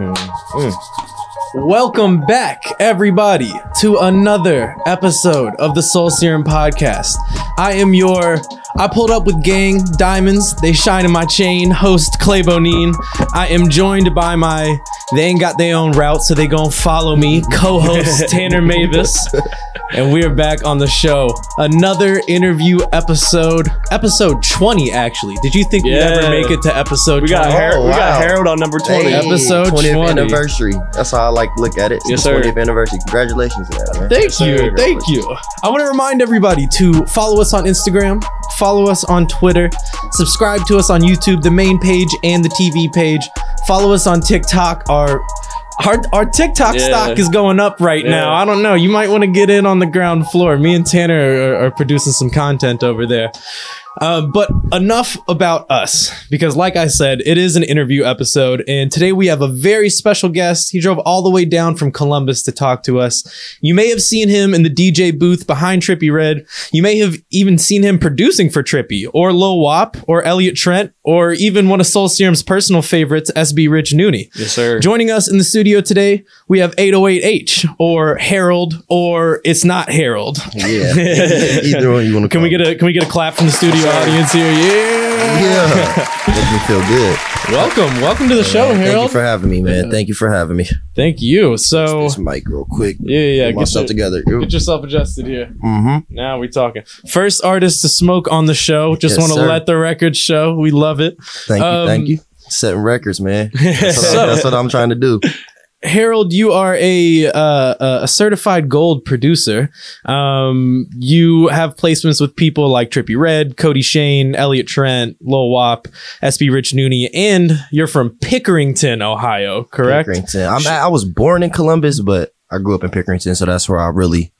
Hmm. Hmm. Welcome back, everybody, to another episode of the Soul Serum Podcast. I am your, I pulled up with gang diamonds, they shine in my chain, host Clay Bonine. I am joined by my, they ain't got their own route, so they gonna follow me, co host Tanner Mavis. And we're back on the show. Another interview episode, episode 20, actually. Did you think we'd ever make it to episode We got 20? Har- oh, we got. Harold on number twenty. Hey, Episode 20th 20. anniversary. That's how I like look at it. Yes, sir. 20th anniversary. Congratulations that, man. Thank Yes, you. sir. Thank you. I want to remind everybody to follow us on Instagram, follow us on Twitter, subscribe to us on YouTube, the main page and the TV page. Follow us on TikTok. Our our, our TikTok Yeah. stock is going up right Yeah. now. I don't know. You might want to get in on the ground floor. Me and Tanner are, are producing some content over there. Uh, but enough about us, because like I said, it is an interview episode, and today we have a very special guest. He drove all the way down from Columbus to talk to us. You may have seen him in the DJ booth behind Trippie Redd. You may have even seen him producing for Trippie, or Lil Wop, or Elliott Trent, or even one of Soul Serum's personal favorites, SB Rich Nooney. Yes, sir. Joining us in the studio today, we have 808-H, or Harold, or it's not Harold. Yeah. Either one you want to Can we get a can we get a clap from the studio audience here? Yeah. Yeah. Makes me feel good. Welcome. Welcome to the show, Man, Thank you for having me, man. Thank you for having me. Thank you. So This mic real quick. yeah, yeah, yeah. Get myself your- together. get yourself adjusted here. Mm-hmm. Now we talking. First artist to smoke on the show. Just Yes, want to let the record show. We love it. Thank you. Um, thank you. Setting records, man. That's what, I, that's what I'm trying to do. Harold, you are a uh, a certified gold producer. Um, you have placements with people like Trippie Redd, Cody Shane, Elliott Trent, Lil Wop, SB Rich Nooney, and you're from Pickerington, Ohio, correct? Pickerington. I'm, I was born in Columbus, but I grew up in Pickerington, so that's where I really.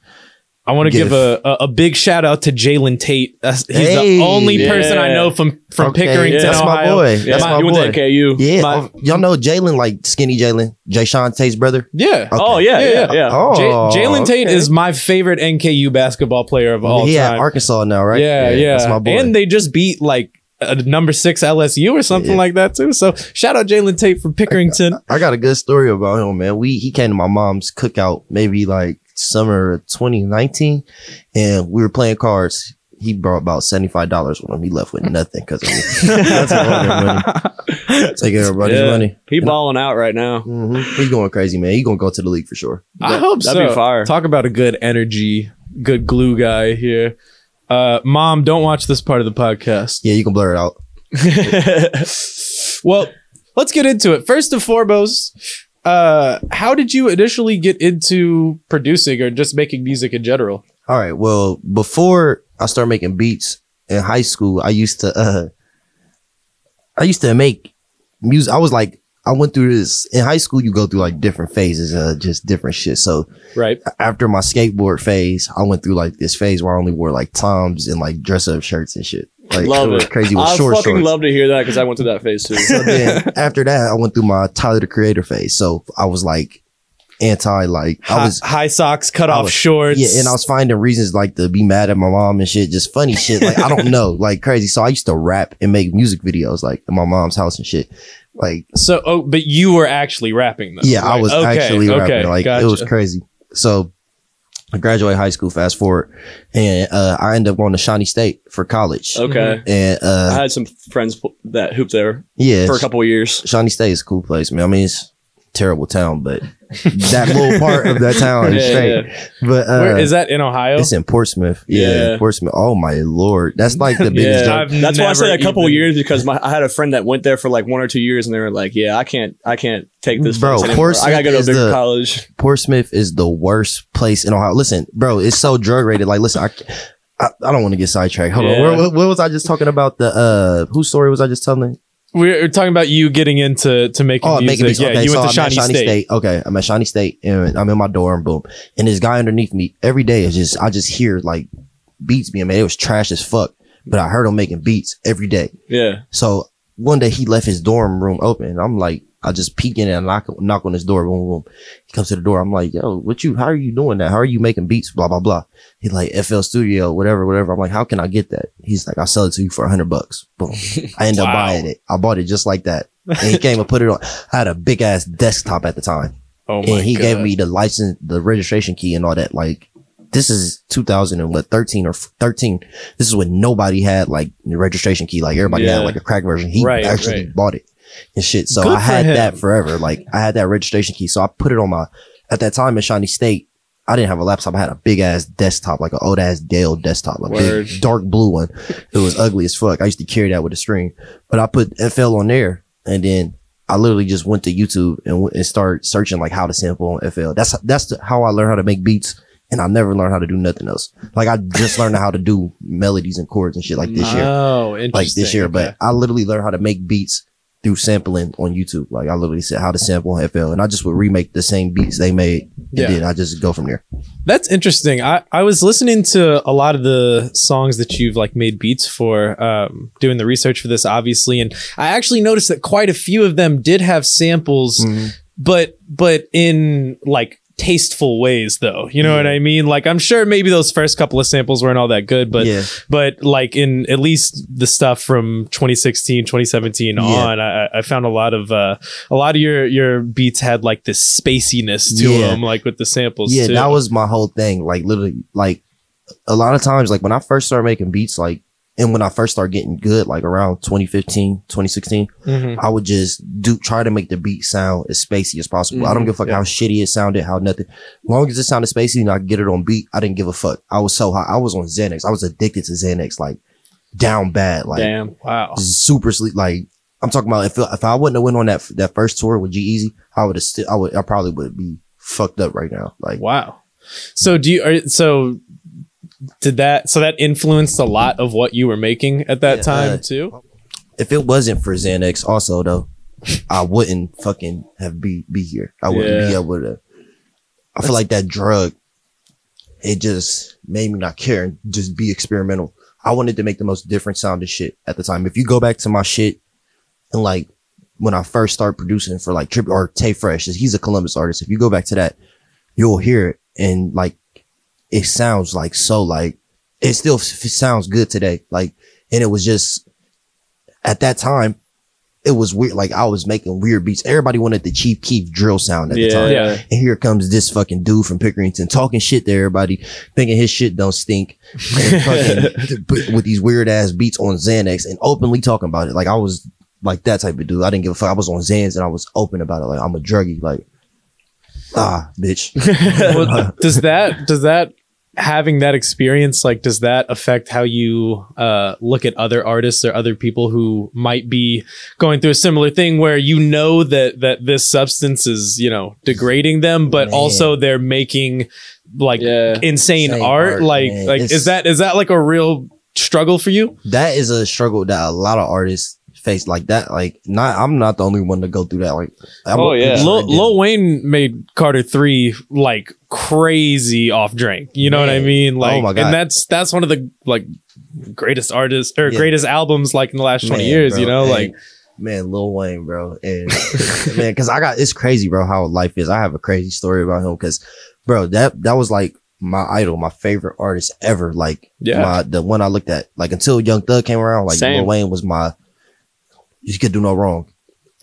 I want to give Give. a, a, a big shout out to Jalen Tate. That's, he's Hey. the only person I know from from Okay, Pickerington, That's my Ohio. boy. Yeah, That's my you boy. went to NKU. Yeah, My- oh, y'all know Jalen, like skinny Jalen, Jae'Sean Tate's brother. Yeah. Okay. Oh yeah, Yeah, yeah, yeah. Oh, J- Jalen Tate okay. is my favorite NKU basketball player of all time. he at time. Arkansas now, right? Yeah, yeah. That's my boy. And they just beat like a number six LSU or something Yeah. like that too. So shout out Jalen Tate from Pickerington. I got a good story about him, man. We he came to my mom's cookout maybe like summer of 2019, and we were playing cards. He brought about seventy five dollars with him. He left with nothing because of me. That's all their. Taking everybody's Yeah. money. He balling out right now. hmm He's going crazy, man. He's gonna go to the league for sure. I That- hope that'd so. be fire. Talk about a good energy, good glue guy here. Uh, Mom, don't watch this part of the podcast. Yeah, you can blur it out. well, let's get into it. First and foremost, uh, how did you initially get into producing or just making music in general? All right. Well, before I started making beats in high school, I used to uh I used to make music. I was like I went through this in high school you go through like different phases of just different shit. So Right. after my skateboard phase, I went through like this phase where I only wore like Toms and like dress up shirts and shit. Like love it. crazy with I short fucking shorts. love to hear that because I went through that phase too. so then after that, I went through my Tyler the Creator phase. So I was like anti like I was high socks, cut off was- shorts. Yeah, and I was finding reasons like to be mad at my mom and shit, just funny shit. Like I don't know, like crazy. So I used to rap and make music videos like in my mom's house and shit. Like So, oh, but you were actually rapping though. yeah, I was Okay, actually okay, rapping. Like it was crazy. So I graduated high school, fast forward, and uh, I ended up going to Shawnee State for college. okay. And I uh, had some friends that hooped there yeah, for a couple of years. Shawnee State is a cool place, man. I mean, it's a terrible town, but that little part of that town is Yeah, straight. yeah. But uh, Where is that in Ohio? It's in Portsmouth. Yeah, Yeah. Portsmouth. Oh my lord, that's like the biggest. Yeah, joke. That's why I said never a couple even- years because my I had a friend that went there for like one or two years and they were like, "Yeah, I can't, I can't take this, Bro, place anymore. I Portsmouth gotta go to a is bigger the- college." Portsmouth is the worst place in Ohio. Listen, bro, it's so drug rated. Like, listen, I, I, I don't want to get sidetracked. Hold Yeah. on. Where, what, what was I just talking about? The uh, whose story was I just telling? We're talking about you getting into to making Oh, music. making beats. Yeah, okay, you so went to I'm Shawnee, Shawnee State. State. Okay, I'm at Shawnee State, and I'm in my dorm. Boom, and this guy underneath me every day is just I just hear like beats being made. It was trash as fuck, but I heard him making beats every day. Yeah, So one day he left his dorm room open. And I'm like, I just peek in and knock, knock on his door. Boom, boom. He comes to the door. I'm like, yo, what you, how are you doing that? How are you making beats? Blah, blah, blah. He's like, FL Studio, whatever, whatever. I'm like, how can I get that? He's like, I'll sell it to you for a hundred bucks. Boom. I end up buying it. I bought it just like that. And he came and put it on. I had a big ass desktop at the time. Oh my and he God. gave me the license, the registration key and all that. Like, this is 2013 or 13. This is when nobody had like the registration key. Like everybody Yeah. had like a crack version. He Right, actually right. bought it and shit. So Good I had him. that forever. Like I had that registration key. So I put it on my, at that time in Shawnee State, I didn't have a laptop. I had a big ass desktop, like an old ass Dell desktop, Like a Word. big dark blue one. It was ugly as fuck. I used to carry that with a string, but I put FL on there and then I literally just went to YouTube and, went and started searching like how to sample on FL. That's, that's the, how I learned how to make beats. And I never learned how to do nothing else. Like I just learned how to do melodies and chords and shit like this year Oh, interesting. like this year, Okay. but I literally learned how to make beats through sampling on YouTube. Like I literally said how to sample on FL and I just would remake the same beats they made and Yeah. then I just go from there. That's interesting. I, I was listening to a lot of the songs that you've like made beats for, um, doing the research for this, obviously, and I actually noticed that quite a few of them did have samples, Mm-hmm. but but in like tasteful ways, though. You know what I mean? Like I'm sure maybe those first couple of samples weren't all that good, but yeah. but like in at least the stuff from 2016 2017 Yeah. on I, I found a lot of uh a lot of your your beats had like this spaciness to Yeah. them like with the samples Yeah, too. that was my whole thing. Like literally, like a lot of times, like when I first started making beats, like and when I first started getting good, like around 2015, 2016, Mhm. I would just do try to make the beat sound as spacey as possible. I don't Mhm, give a fuck yeah. how shitty it sounded, how nothing. As long as it sounded spacey and I could get it on beat, I didn't give a fuck. I was so high. I was on Xanax. I was addicted to Xanax, like down bad, like Damn. wow super sleep. Like I'm talking about if if I wouldn't have went on that that first tour with G-Eazy, I would have still I would I probably would be fucked up right now. Like Wow. So do you are so did that so that influenced a lot of what you were making at that Yeah, time uh, too? if it wasn't for Xanax, also though, I wouldn't fucking have be be here. I wouldn't be able to. I feel like that drug, it just made me not care and just be experimental. I wanted to make the most different sounding shit at the time. If you go back to my shit and like when I first started producing for like Trip or Tay Fresh, he's a Columbus artist. If you go back to that, you'll hear it and like it sounds like so like it still f- sounds good today. Like, and it was just at that time, it was weird. Like I was making weird beats. Everybody wanted the Chief Keef drill sound at the time. Yeah. And here comes this fucking dude from Pickerington talking shit to everybody, thinking his shit don't stink, fucking with these weird ass beats on Xanax and openly talking about it. Like I was like that type of dude. I didn't give a fuck. I was on Xans and I was open about it. Like I'm a druggie. Like ah, bitch. Well, does that does that having that experience like does that affect how you uh look at other artists or other people who might be going through a similar thing where you know that that this substance is you know degrading them but Man. also they're making like Yeah. insane Insane art, art, like man. like It's- is that is that like a real struggle for you that is a struggle that a lot of artists face like that. Like not, I'm not the only one to go through that. Like, I'm Oh, yeah. Lil. Lil Wayne made Carter three like crazy off drink. You know what I mean? Oh like, Oh my God. and that's that's one of the like greatest artists or Yeah. greatest albums like in the last twenty Man, years. bro. You know, And, like man, Lil Wayne, bro, and man, because I got it's crazy, bro, how life is. I have a crazy story about him because, bro, that that was like my idol, my favorite artist ever. Like, Yeah. my, the one I looked at, like until Young Thug came around, like Same. Lil Wayne was my. You could do no wrong.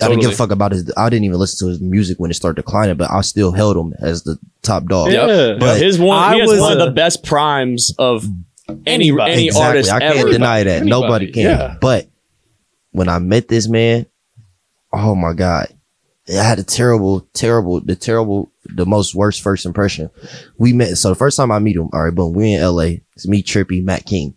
I didn't give a fuck about his. I didn't even listen to his music when it started declining, but I still held him as the top dog. Yeah, But his one. I he has was one a- of the best primes of any Anybody. any exactly. artist I can't ever. deny that. Anybody. Nobody can. Yeah. But when I met this man, oh my God. I had a terrible, terrible, the terrible, the most worst first impression. We met. So the first time I meet him, all right, boom, we in LA. It's me, Trippie, Matt King.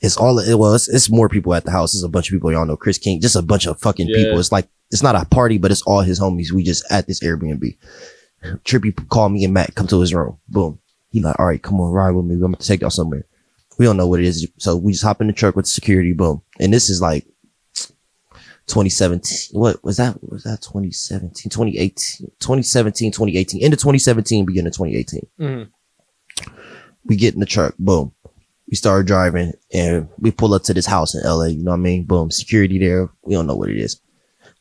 It's all, it was, it's more people at the house. It's a bunch of people y'all know. Chris King, just a bunch of fucking Yeah. people. It's like, it's not a party, but it's all his homies. We just at this Airbnb. Trippie called me and Matt, come to his room. Boom. He like, all right, come on, ride with me. I'm going to take y'all somewhere. We don't know what it is. So we just hop in the truck with security. Boom. And this is like 2017. What was that? Was that 2017, 2018, 2017, 2018, end of 2017, beginning of 2018. Mhm. We get in the truck. Boom. We start driving and we pull up to this house in LA. You know what I mean? Boom. Security there. We don't know what it is.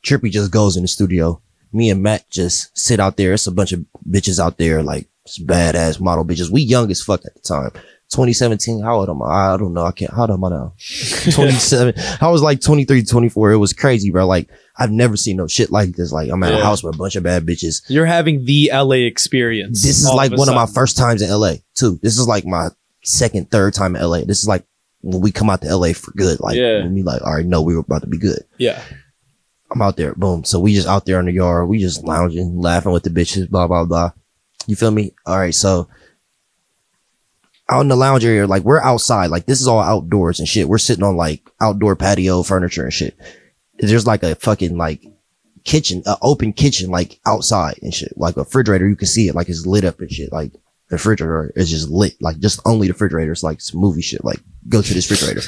Trippie just goes in the studio. Me and Matt just sit out there. It's a bunch of bitches out there, like badass model bitches. We young as fuck at the time. 2017. How old am I? I don't know. I can't. How old am I now? 27. I was like 23, 24. It was crazy, bro. Like I've never seen no shit like this. Like I'm at a house with a bunch of bad bitches. You're having the LA experience. This is like a one of my first times in LA too. This is like my second, third time in LA. This is like when we come out to LA for good. Like Yeah. when we like, all right, no, we were about to be good. Yeah. I'm out there, boom. So we just out there in the yard. We just lounging, laughing with the bitches, blah, blah, blah. You feel me? All right. So out in the lounge area, like we're outside, like this is all outdoors and shit. We're sitting on like outdoor patio furniture and shit. There's like a fucking like kitchen, a open kitchen, like outside and shit. Like a refrigerator, you can see it, like it's lit up and shit. Like the refrigerator is just lit, like just only the refrigerator. It's like some movie shit. Like go to this refrigerator.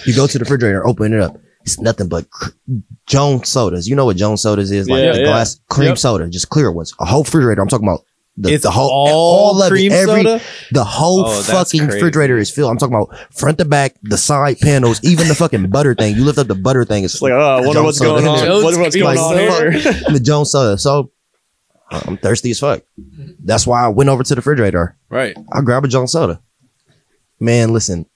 you go to the refrigerator, open it up. It's nothing but cr- Jones sodas. You know what Jones sodas is? Like Yeah, the yeah. glass cream Yep. soda, just clear ones. A whole refrigerator. I'm talking about the, It's the whole all, of it, cream every- soda. the whole Oh, fucking refrigerator is filled. I'm talking about front to back, the side panels, even the fucking butter thing. You lift up the butter thing. It's It's like, oh, I wonder what's going on. Wonder what's going on here. the Jones soda. So I'm thirsty as fuck. That's why I went over to the refrigerator. Right. I grab a Jones soda. Man, listen,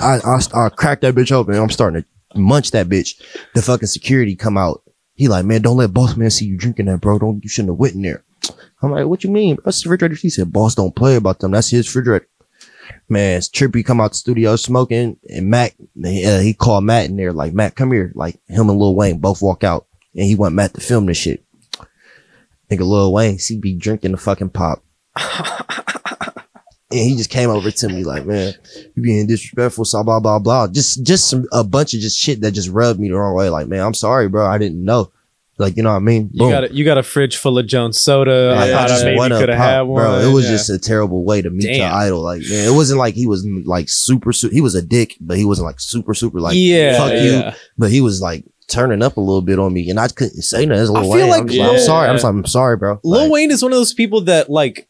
I, I I cracked that bitch open. I'm starting to munch that bitch. The fucking security come out. He like, man, don't let boss man see you drinking that, bro. Don't you shouldn't have went in there. I'm like, what you mean? That's the refrigerator. He said, boss don't play about them. That's his refrigerator. Man, it's Trippie come out the studio smoking, and Matt, uh, he called Matt in there like, Matt, come here. Like him and Lil Wayne both walk out, and he want Matt to film this shit. Nigga, Lil Wayne, he be drinking the fucking pop. And he just came over to me like, man, you being disrespectful, so blah blah blah. Just just some a bunch of just shit that just rubbed me the wrong way. Like, man, I'm sorry, bro. I didn't know. Like, you know what I mean? You got a, you got a fridge full of Jones soda. I Yeah, thought I maybe could have pop, had one. Bro, it was Yeah. just a terrible way to meet your Damn. idol. Like, man, it wasn't like he was like super, super. He was a dick, but he wasn't like super, super like. yeah. fuck you. But he was like turning up a little bit on me, and I couldn't say nothing. It's Lil I feel Wayne. like- I'm, just like, I'm sorry. I'm sorry, bro. Lil Like, Wayne is one of those people that like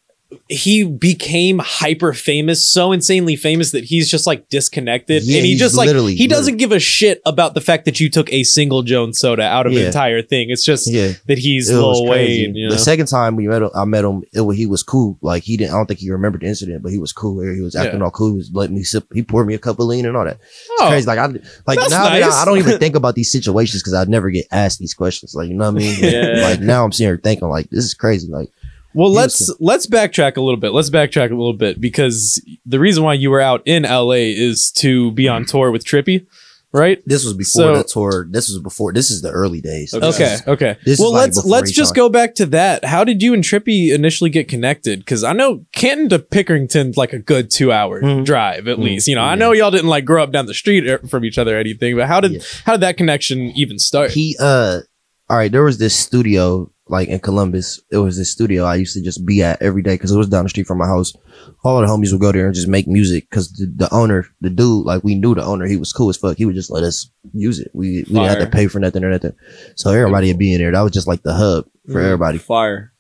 he became hyper famous, so insanely famous that he's just like disconnected, Yeah, and he just like he doesn't give a shit about the fact that you took a single Jones soda out of the entire thing. It's just Yeah. that he's It Lil. Wayne. You know? The second time we met him, I met him. It, he was cool. Like he didn't. I don't think he remembered the incident, but he was cool. He was acting all cool. He was letting me sip. He poured me a cup of lean and all that. It's Oh, crazy. Like I like now nice. I, I don't even think about these situations because I never get asked these questions. Like you know what I mean? Yeah. Like now I'm sitting here thinking like this is crazy. Like Well, let's let's backtrack a little bit. Let's backtrack a little bit because the reason why you were out in LA is to be on tour with Trippie, right? this was before So- the tour. This was before. This is the early days. Okay. This Okay, is- okay. this is well, like let's before let's he just signed. go back to that. How did you and Trippie initially get connected? Because I know Canton to Pickerington's like a good two hour Mhm. drive at Mhm. least. You know, I know y'all didn't like grow up down the street er- from each other or anything, but how did Yeah. how did that connection even start? He uh, all right. There was this studio like in Columbus. It was this studio I used to just be at every day because it was down the street from my house. All of the homies would go there and just make music because the, the owner, the dude, like we knew the owner. He was cool as fuck. He would just let us use it. We we didn't have to pay for nothing or nothing. So everybody would be in there. That was just like the hub for Mhm. everybody. Fire.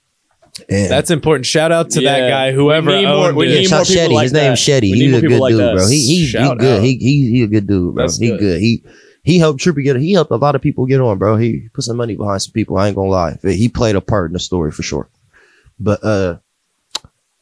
And That's important. Shout out to that guy, whoever We need more- we need more people Shetty. like His name's. Shetty. He's a good like dude, that. bro. He he, he good. He he he a good dude, bro. That's he good. good. He he helped Trippie get. He helped a lot of people get on, bro. He put some money behind some people. I ain't gonna lie. He played a part in the story for sure. But uh,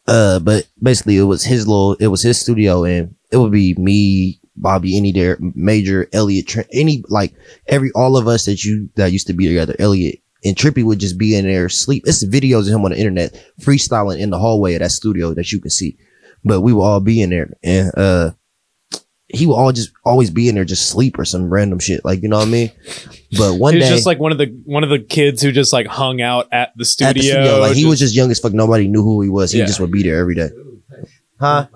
uh, but basically it was his little. It was his studio, and it would be me, Bobby, any there, Major, Elliot, Trent, any like every all of us that you that used to be together. Elliot and Trippie would just be in there sleep. It's videos of him on the internet freestyling in the hallway of that studio that you can see. But we would all be in there, and uh, he would all just always be in there, just sleep or some random shit, like you know what I mean. But one He was day, just like one of the one of the kids who just like hung out at the studio. at the studio, like he just- was just young as fuck. Nobody knew who he was. He Yeah. just would be there every day. Huh?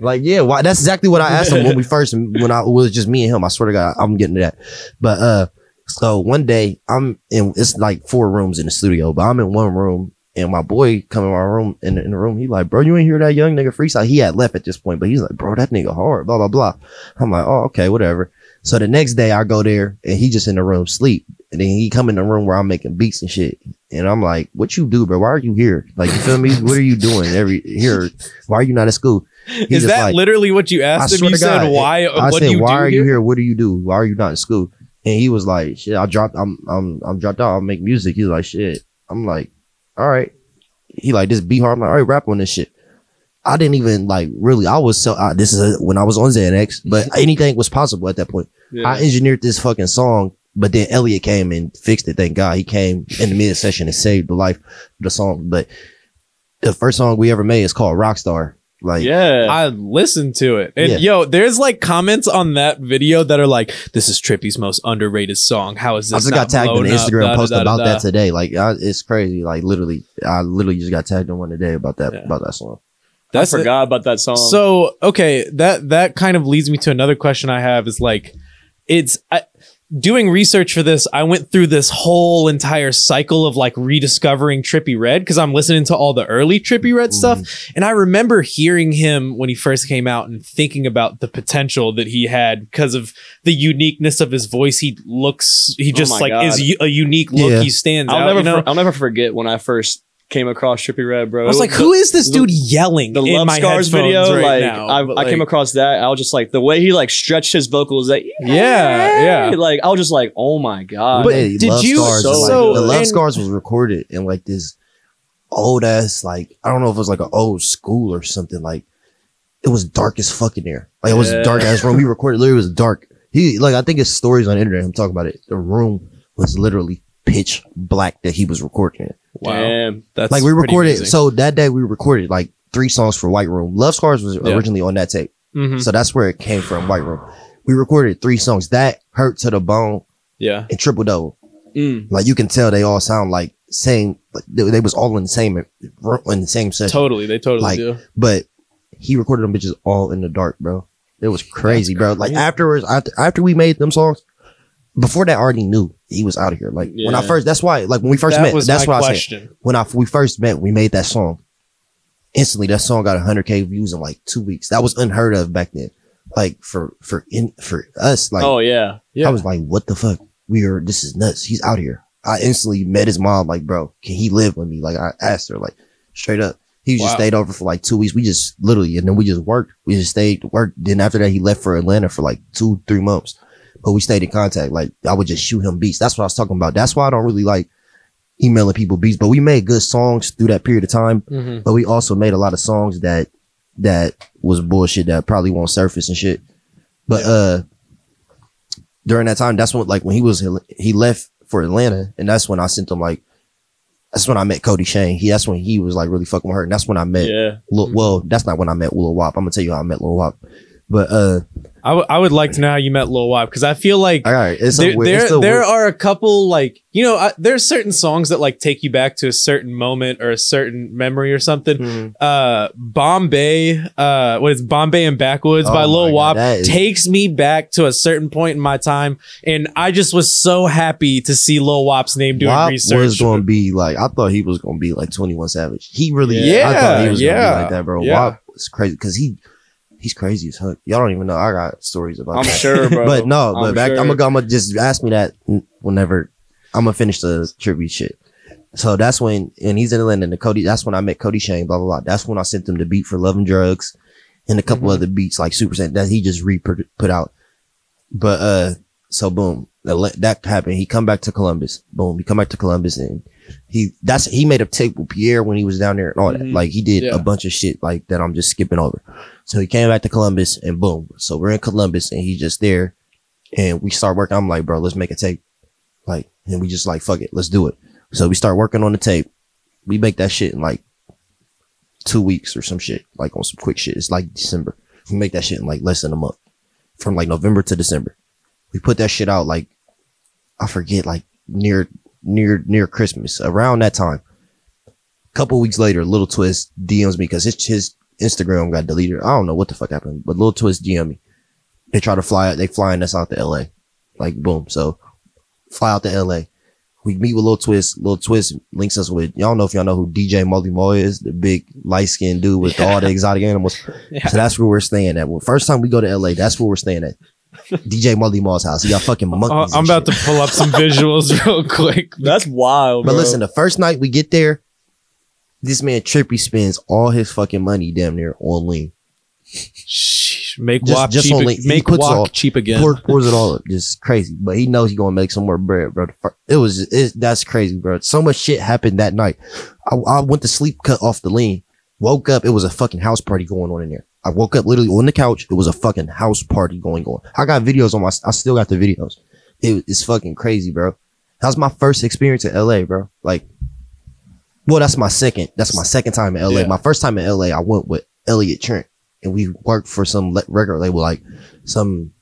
Like, yeah, why? That's exactly what I asked him when we first, when I it was just me and him. I swear to God, I'm getting to that. But, uh, so one day I'm in, it's like four rooms in the studio, but I'm in one room and my boy come in my room, in, the- in the room, he like, bro, you ain't hear that young nigga freestyle? He had left at this point, but he's like, bro, that nigga hard, blah, blah, blah. I'm like, oh, okay, whatever. So the next day I go there and he just in the room sleep. And then he come in the room where I'm making beats and shit. And I'm like, what you do, bro? Why are you here? Like, you feel me? what are you doing every here? Why are you not at school? He Is that like- literally what you asked him? You God, said why? I what said, why are here? you here? What do you do? Why are you not in school? And he was like, shit, I dropped, I'm, I'm, I'm dropped out. I'll make music. He's like, shit. I'm like, all right. He like, this be hard. I'm like, all right, rap on this shit. I didn't even like really, I was so, uh, this is a, when I was on Xanax, but anything was possible at that point. Yeah. I engineered this fucking song But then Elliot came and fixed it. Thank God he came in the mid session and saved the life of the song. But the first song we ever made is called Rockstar. Like, Yeah. I listened to it. And Yeah. yo, there's like comments on that video that are like, this is Trippie's most underrated song. How is this? I just not got tagged in blown an up? Instagram Da, da, post da, da, about da. that today. Like, I, it's crazy. Like, literally, I literally just got tagged on one today about that Yeah. about that song. That's I forgot about that song. So okay, that that kind of leads me to another question I have is like, it's I, doing research for this. I went through this whole entire cycle of like rediscovering Trippie Redd because I'm listening to all the early Trippie Redd mm-hmm. stuff, and I remember hearing him when he first came out and thinking about the potential that he had because of the uniqueness of his voice. He looks, he oh just my like God. is u- a unique look. Yeah. He stands I'll out. never you know? for- I'll never forget when I first came across Trippie Redd, bro. I was like, the- who is this the- dude yelling the in Love my Scars video? right like now? I, But, I came across that. I was just like the way he like stretched his vocals. Like Yeah, yeah. like I was just like, oh my god. But Hey, did Love you- Scars, so- like, so the Love in- Scars was recorded in like this old ass, like, I don't know if it was like an old school or something. Like, it was dark as fuck in there. Like, it was Yeah. dark ass room. We recorded, literally, it was dark. He, like, I think his stories on the internet, I'm talking about it. The room was literally pitch black that he was recording in. Wow. Damn. That's like, we recorded, amazing. so that day we recorded like three songs for White Room. Love Scars was Yeah. originally on that tape. Mhm. So that's where it came from, White Room. We recorded three songs. That hurt to the bone yeah. and triple double. Mm. Like you can tell they all sound like same. Like they, they was all in the same in the same session. Totally. They totally Like, do. But he recorded them bitches all in the dark, bro. It was crazy, bro. Like afterwards, after after we made them songs, before that, I already knew he was out of here. Like when I Yeah. first, that's why. Like when we first that met, was that's my what I said. question. When I we first met, we made that song. Instantly, that song got 100k views in like two weeks. That was unheard of back then. Like for for in for us, like oh yeah. Yeah. I was like, what the fuck? We are, this is nuts. He's out here. I instantly met his mom, like, bro, can he live with me? Like, I asked her, like, straight up. He just Wow. stayed over for like two weeks. We just literally, and then we just worked. We just stayed, worked. Then after that, he left for Atlanta for like two, three months. But we stayed in contact. Like, I would just shoot him beats. That's what I was talking about. That's why I don't really like emailing people beats. But we made good songs through that period of time. Mhm. But we also made a lot of songs that, that was bullshit that probably won't surface and shit. But, uh, during that time, that's when like when he was he left for Atlanta, and that's when I sent him like that's when I met Cody Shane. He that's when he was like really fucking with her, and that's when I met. Yeah. Lil, well, that's not when I met Lil Wop. I'm gonna tell you how I met Lil Wop. But uh, I, w- I would like to know how you met Lil Wop because I feel like all right, it's there a weird, there, it's there weird. are a couple like you know I, there's certain songs that like take you back to a certain moment or a certain memory or something. Mhm. Uh, Bombay, uh, what is Bombay and Backwoods Oh by my Lil God, Wop takes me back to a certain point in my time, and I just was so happy to see Lil Wop's name doing Wop research. was going to be like I thought he was going to be like 21 Savage. He really, Yeah, I thought he was going to be like that, bro. yeah. Wop was crazy because he he's crazy as fuck. Y'all don't even know. I got stories about. That. I'm that. sure, bro. but no, but I'm back, sure. I'm gonna, I'm gonna just ask me that whenever I'm gonna finish the tribute shit. So that's when, and he's in Atlanta, and the Cody, that's when I met Cody Shane, blah, blah, blah. That's when I sent him the beat for Love and Drugs and a couple Mhm. other beats like Super Saiyan that he just re put out. But, uh, so boom, that that happened. He come back to Columbus. Boom. He come back to Columbus and he, that's, he made a tape with Pierre when he was down there and all that. Mhm. Like he did Yeah. a bunch of shit like that I'm just skipping over. So he came back to Columbus and boom. So we're in Columbus and he's just there and we start working. I'm like, bro, let's make a tape. Like, and we just like, fuck it, let's do it. So we start working on the tape. We make that shit in like two weeks or some shit, like on some quick shit. It's like December. We make that shit in like less than a month from like November to December. We put that shit out like, I forget, like near, near, near Christmas around that time. A couple weeks later, Lil Twist DMs me because his, his Instagram got deleted. I don't know what the fuck happened, but Lil Twist DM me. They try to fly out, they flying us out to LA. Like boom. So fly out to LA. We meet with Lil Twist. Lil Twist links us with y'all know if y'all know who DJ Molly Moy is, the big light skinned dude with all the exotic animals. Yeah. So that's where we're staying at. Well, first time we go to LA, that's where we're staying at. DJ Molly Moy's house. He got fucking monkeys. Uh, I'm about shit. to pull up some visuals real quick. That's wild. But bro. listen, the first night we get there, this man Trippie spends all his fucking money damn near on lean. Sheesh, make Just- WAP just cheap. only- ag- make puts WAP all- cheap again. Pours, pours it all up. Just crazy. But he knows he's gonna make some more bread, bro. It was it, that's crazy, bro. So much shit happened that night. I, I went to sleep, cut off the lean. Woke up, it was a fucking house party going on in there. I woke up literally on the couch. It was a fucking house party going on. I got videos on my. I still got the videos. it, it's fucking crazy, bro. That was my first experience in LA, bro. Like, well, that's my second. That's my second time in LA. Yeah. My first time in LA, I went with Elliott Trent, and we worked for some le- record label, like some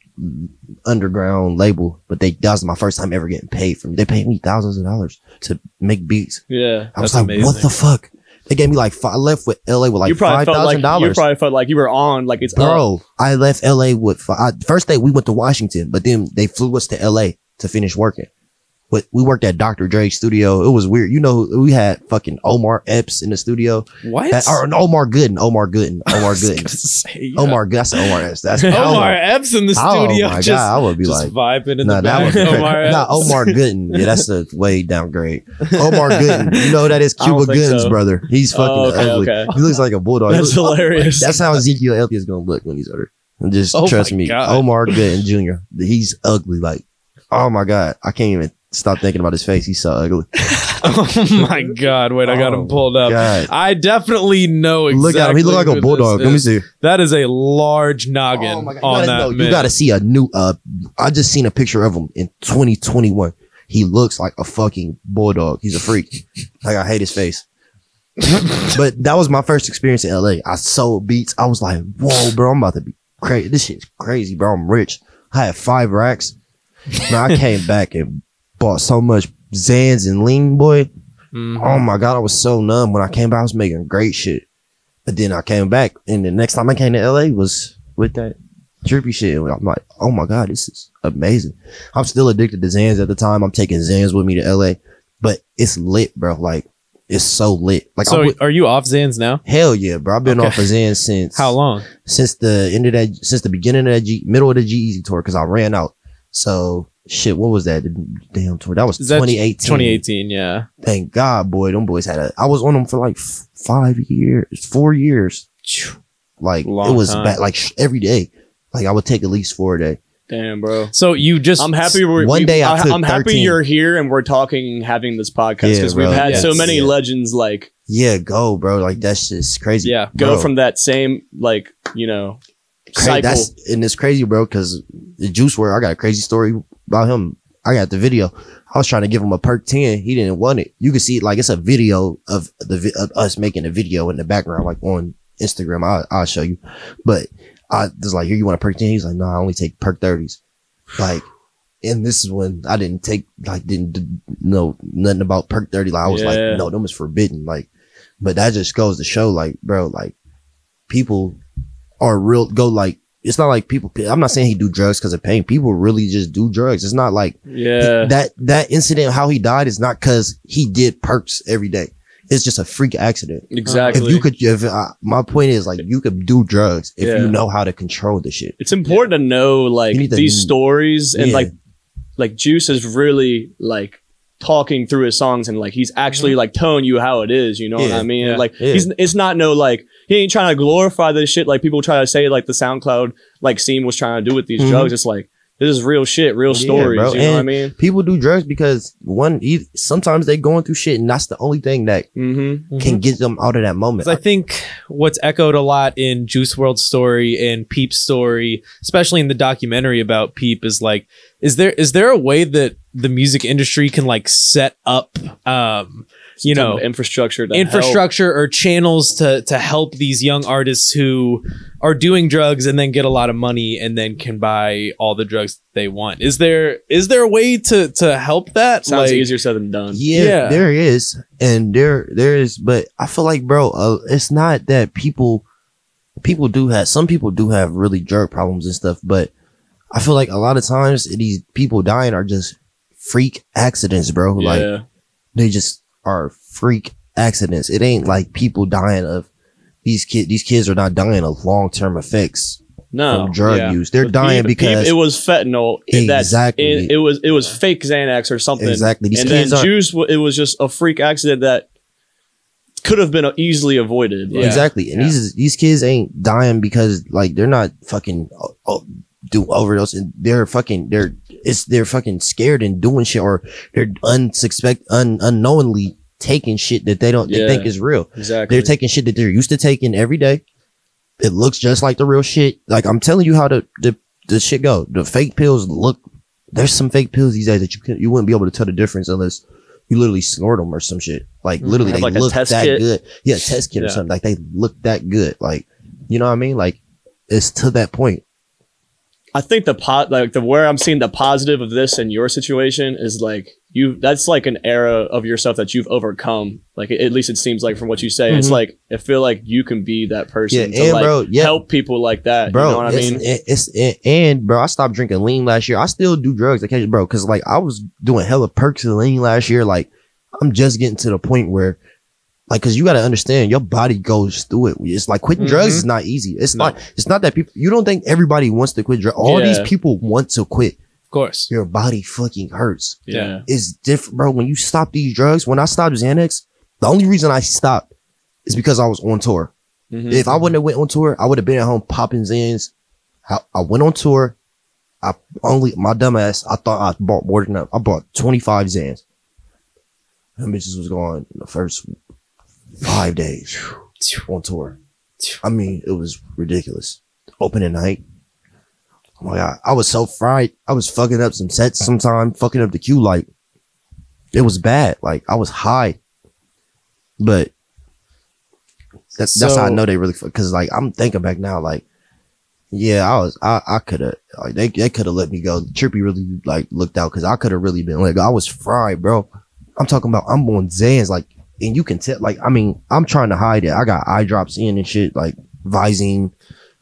underground label. But they that was my first time ever getting paid from. They paid me thousands of dollars to make beats. Yeah. I was That's like, what the fuck? They gave me like five, I left with LA with like you probably five felt like you probably felt like you were on like it's up. Bro, I left LA with first day we went to Washington, but then they flew us to LA to finish working. But we worked at Dr. Dre's studio. It was weird. You know, we had fucking Omar Epps in the studio. What? That- or Omar Gooding. Omar Gooding. Omar Gooding. say, yeah. Omar, that's Omar Epps. That's Omar Epps in the oh studio. Oh my just, god, I would be like, vibing in no, the that back. was Omar not Omar Gooding. Yeah, that's a way downgrade. Omar Gooding. You know that is Cuba Gooding's so. brother. He's oh, fucking Oh, okay, ugly. okay. He looks like a bulldog. That's looks- hilarious. That's how Ezekiel Elliott is gonna look when he's older. And just Oh trust me, God. Omar Gooding Jr. He's ugly. Like, oh my god, I can't even stop thinking about his face. He's so ugly. oh my god! Wait, I got Oh him pulled up. God. I definitely know exactly. Look at him. He look like a bulldog. Let me see. That is a large noggin Oh my God. on you, that gotta, know, man. you gotta see a new. Uh, I just seen a picture of him in 2021. He looks like a fucking bulldog. He's a freak. like I hate his face. but that was my first experience in LA. I sold beats. I was like, whoa, bro, I'm about to be crazy. This shit's crazy, bro. I'm rich. I had five racks. Man, I came back and bought so much Zans and Lean, boy. Mhm. Oh my god, I was so numb when I came back. I was making great shit, but then I came back, and the next time I came to LA was with that trippy shit. And I'm like, oh my god, this is amazing. I'm still addicted to Zans at the time. I'm taking Zans with me to LA, but it's lit, bro. Like it's so lit. Like So, are you off Zans now? hell yeah, bro. I've been Okay. off of Zans since How long? Since the end of that, since the beginning of that G, middle of the G-Eazy tour, because I ran out. So shit, what was that? Damn tour. That was that 2018. 2018. Yeah. Thank God, boy, them boys had a. I was on them for like f- five years, four years. Like Long it was time. bad, like sh- every day. Like I would take at least four a day. Damn, bro. So you just I'm happy we're One we- day I took I'm happy you're here and we're talking having this podcast Yeah, because we've bro. had so many Yeah. legends like Yeah, go, bro. Like that's just crazy. Yeah, go Bro, from that same like you know cra-. That's and it's crazy, bro. Because the Juice WRLD, I got a crazy story about him. I got the video. I was trying to give him a perk ten. He didn't want it. You can see like it's a video of the of us making a video in the background, like on Instagram. I'll, I'll show you. But I was like, here, you want a perk ten? He's like, no, I only take perk thirties. Like, and this is when I didn't take like didn't d- know nothing about perk thirty. Like I was Yeah. like, no, them is forbidden. Like, but that just goes to show, like, bro, like people are real go like it's not like people i'm not saying he do drugs because of pain people really just do drugs it's not like yeah. that that incident how he died is not because he did perks every day it's just a freak accident exactly. if you could if uh, my point is like you could do drugs if Yeah. you know how to control the shit it's important to know like You need to- these stories and Yeah. like like Juice is really like talking through his songs and like he's actually like telling you how it is. You know what I mean? Yeah. Like Yeah. he's it's not no like he ain't trying to glorify this shit like people try to say like the SoundCloud like scene was trying to do with these Mhm. drugs. It's like this is real shit, real Yeah, stories. bro. You know what I mean? people do drugs because one e- sometimes they going through shit and that's the only thing that Mm-hmm. can get them out of that moment. I think what's echoed a lot in Juice WRLD's story and Peep's story, especially in the documentary about Peep, is like, is there is there a way that the music industry can like set up, um, you know, infrastructure, to help. infrastructure or channels to to help these young artists who are doing drugs and then get a lot of money and then can buy all the drugs they want? Is there is there a way to to help that? Sounds Like, easier said than done. Yeah, Yeah. there is, and there there is, but I feel like, bro, uh, it's not that people people do have some people do have really drug problems and stuff, but I feel like a lot of times these people dying are just freak accidents, bro. Like they just are freak accidents. It ain't like people dying of these kids. These kids are not dying of long term effects No from drug yeah. use. They're But dying because it was fentanyl. Exactly. It, it was it was fake Xanax or something. exactly these and kids then Juice, it was just a freak accident that could have been easily avoided. Like, Exactly. And Yeah. these these kids ain't dying because like they're not fucking uh, uh, do overdose and they're fucking they're it's they're fucking scared and doing shit or they're unsuspect un, unknowingly taking shit that they don't they think is real. exactly. They're taking shit that they're used to taking every day. It looks just like the real shit. Like I'm telling you how the the, the shit go. The fake pills look there's some fake pills these days that you can you wouldn't be able to tell the difference unless you literally snort them or some shit. Like mm-hmm. literally, Have they like look that kit? good. Yeah, test kit or something. Like they look that good. Like you know what I mean? Like it's to that point. I think the pot like the where I'm seeing the positive of this in your situation is like you that's like an era of yourself that you've overcome. Like at least it seems like from what you say, it's Mhm. like I feel like you can be that person Yeah, to and like bro, yeah. help people like that. bro. you know what I mean? it- it's it, and bro, I stopped drinking lean last year. I still do drugs occasionally, bro, because like I was doing hella perks and lean last year. Like I'm just getting to the point where, like, because you got to understand, your body goes through it. It's like quitting drugs Mhm. is not easy. It's No. not. It's not that people. You don't think everybody wants to quit drugs. All these people want to quit. Of course. Your body fucking hurts. yeah. It's different, bro. When you stop these drugs, when I stopped Xanax, the only reason I stopped is because I was on tour. Mhm. If I wouldn't have went on tour, I would have been at home popping Zans. I, I went on tour. I only my dumb ass. I thought I bought more than that. I bought twenty five Zans. Them bitches was gone in the first five days on tour. I mean, it was ridiculous. Opening night. Oh my god, I was so fried. I was fucking up some sets sometime, fucking up the cue light. It was bad. Like I was high, but that's that's how I know they really because like I'm thinking back now, like yeah, I was I I could have like they they could have let me go. Trippie really like looked out because I could have really been like I was fried, bro. I'm talking about I'm on Zans like, and you can tell like I mean I'm trying to hide it. I got eye drops in and shit like Visine,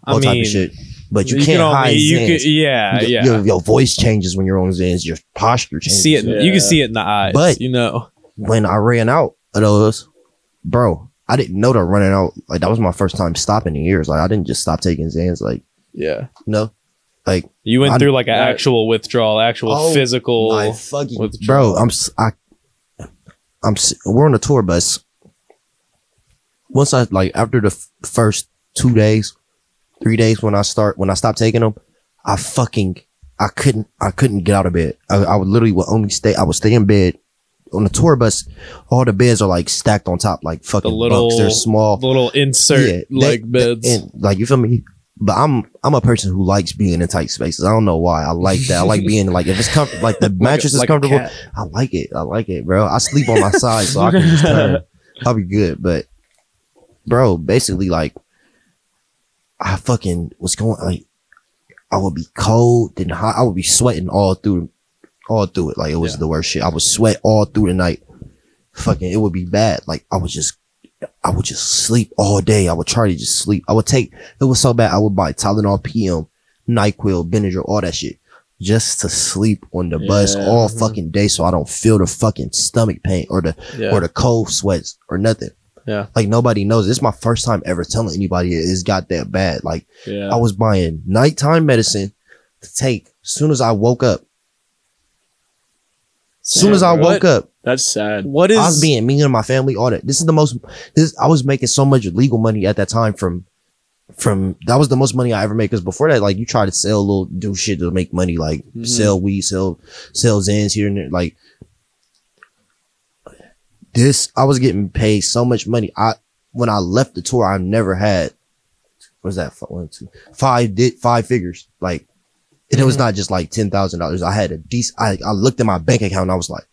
all I type mean, of shit. But you, can can't only- hide you Zans. could- yeah, your, yeah. Your, your voice changes when you're on Zans. Your posture changes. see it. You can see it in the eyes. But- you know. when I ran out of those, bro, I didn't know that running out. Like that was my first time stopping in years. Like I didn't just stop taking Zans. Like Yeah. no, like You went I- through like an I- actual withdrawal, actual Oh, physical. my fucking withdrawal. bro. I'm s- I, I'm we're on a tour bus. Once I like after the f- first two days, three days when I start when I stopped taking them, I fucking I couldn't I couldn't get out of bed. I, I would literally would only stay. I would stay in bed. On the tour bus, all the beds are like stacked on top, like fucking the little bunks. They're small. little insert they- like beds. and like you feel me. But I'm I'm a person who likes being in tight spaces. I don't know why. I like that. I like being like if it's comfortable, like the mattress is like a comfortable. cat. I like it. I like it, bro. I sleep on my side, so I can just turn. I'll be good. But bro, basically, like I fucking was going like I would be cold, then hot. I would be sweating all through, all through it. Like it was Yeah. the worst shit. I would sweat all through the night. Fucking, it would be bad. Like I was just, I would just sleep all day. I would try to just sleep. I would take. It was so bad. I would buy Tylenol PM, Nyquil, Benadryl, all that shit, just to sleep on the bus Yeah. all mm-hmm. fucking day, so I don't feel the fucking stomach pain or the yeah. or the cold sweats or nothing. Yeah. Like nobody knows. This is my first time ever telling anybody it's got that bad. Like yeah. I was buying nighttime medicine to take as soon as I woke up. As soon as I bro. woke up, That's sad. what is I was being mean to my family. All that. This is the most. This I was making so much legal money at that time from, from that was the most money I ever made. Because before that, like you try to sell little do shit to make money, like Mhm. sell weed, sell sell Zans here and there. Like this, I was getting paid so much money. I when I left the tour, I never had. What was that? One, two, five did five figures. Like, and it was Mhm. not just like ten thousand dollars. I had a decent. I I looked at my bank account and I was like,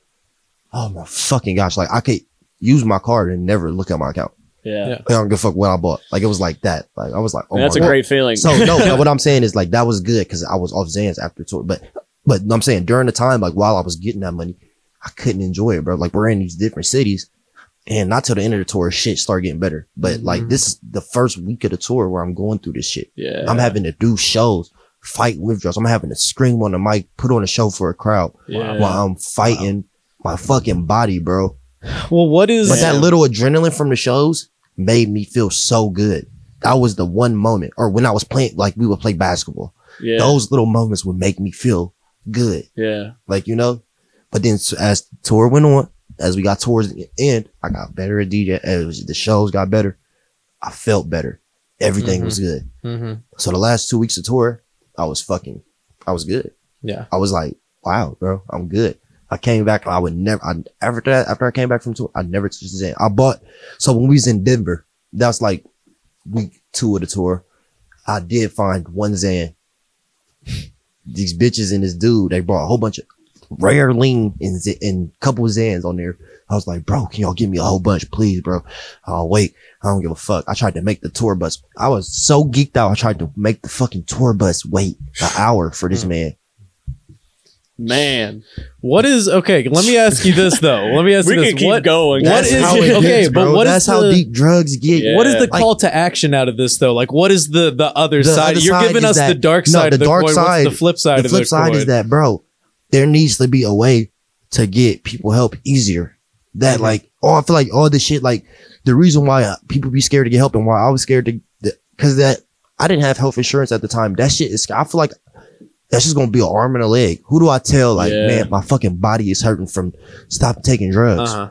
oh my fucking gosh! Like I could use my card and never look at my account. Yeah. Yeah. I don't give a fuck what I bought. Like it was like that. Like I was like, oh And that's my a God. great feeling. So no, no, what I'm saying is like that was good because I was off Zans after tour. But but I'm saying during the time, like while I was getting that money, I couldn't enjoy it, bro. Like we're in these different cities. And not till the end of the tour, shit started getting better. But like Mhm. this is the first week of the tour where I'm going through this shit. yeah. I'm having to do shows, fight withdrawals. I'm having to scream on the mic, put on a show for a crowd yeah. while I'm fighting my fucking body, bro. well? What is But that little adrenaline from the shows made me feel so good. That was the one moment, or when I was playing, like we would play basketball. yeah. Those little moments would make me feel good, yeah. like you know. But then as the tour went on, as we got towards the end, I got better at DJ. As the shows got better, I felt better. Everything was good. Mhm. So the last two weeks of tour, I was fucking, I was good. Yeah. I was like, wow, bro, I'm good. I came back. I would never. I, after that, after I came back from tour, I never touched Zan. I bought. So when we was in Denver, that's like week two of the tour. I did find one Zan. these bitches and this dude, they brought a whole bunch of rare lean and, and couple of Zans on there. I was like, bro, can y'all give me a whole bunch, please, bro? Oh, wait. I don't give a fuck. I tried to make the tour bus. I was so geeked out. I tried to make the fucking tour bus wait an hour for this hmm. man. Man, What is okay? Let me ask you this though. Let me ask we you this. can keep what, going. what That's is how it- it okay, gets, but bro. what is That's how the- deep drugs get. Yeah. What is the Like- call to action out of this though? Like, what is the the other The side? other You're side giving is us the that- dark no, side the of the dark coin. side- What's the flip side the of flip the side coin? is that, bro, there needs to be a way to get people help easier. That Mhm. like, oh, I feel like all this shit, like the reason why uh, people be scared to get help and why I was scared to, because that I didn't have health insurance at the time. That shit is, I feel like that's just gonna be an arm and a leg. Who do I tell? Like, Yeah. man, my fucking body is hurting from stop taking drugs. Uh-huh.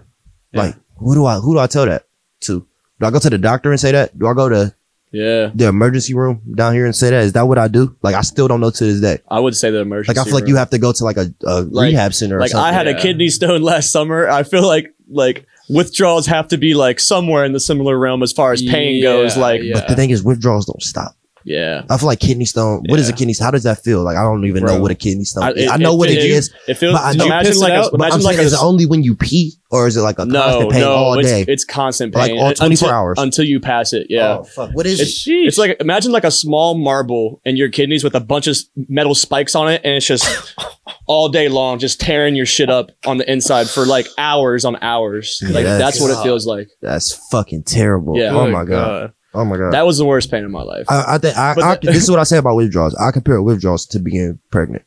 Yeah. Like, who do I, who do I tell that to? Do I go to the doctor and say that? Do I go to yeah, the emergency room down here and say that? Is that what I do? Like, I still don't know to this day. I would say the emergency. Room. Like I feel like room. you have to go to like a, a Like- rehab center. Or like something. I had Yeah. a kidney stone last summer. I feel like like withdrawals have to be like somewhere in the similar realm as far as pain goes. Like yeah. But the thing is, withdrawals don't stop. Yeah, I feel like kidney stone. What is a Yeah. kidney? How does that feel? Like I don't even Bro. know what a kidney stone. I- is. it- I know it- what it it- is. it feels. But I know- imagine like out? a, But imagine I'm like saying, a is it only when you pee, or is it like a no constant pain no all it's, day? it's constant pain. Like pain all 24 until, hours? until you pass it. Yeah. Oh, fuck. What is It's, it? it's like imagine like a small marble in your kidneys with a bunch of metal spikes on it, and it's just all day long, just tearing your shit up on the inside for like hours on hours. Like Yes. that's what it feels like. That's fucking terrible. Yeah. Oh, oh Good my god. Oh my god. That was the worst pain in my life. I, I think I, I, this is what I say about withdrawals. I compare withdrawals to being pregnant.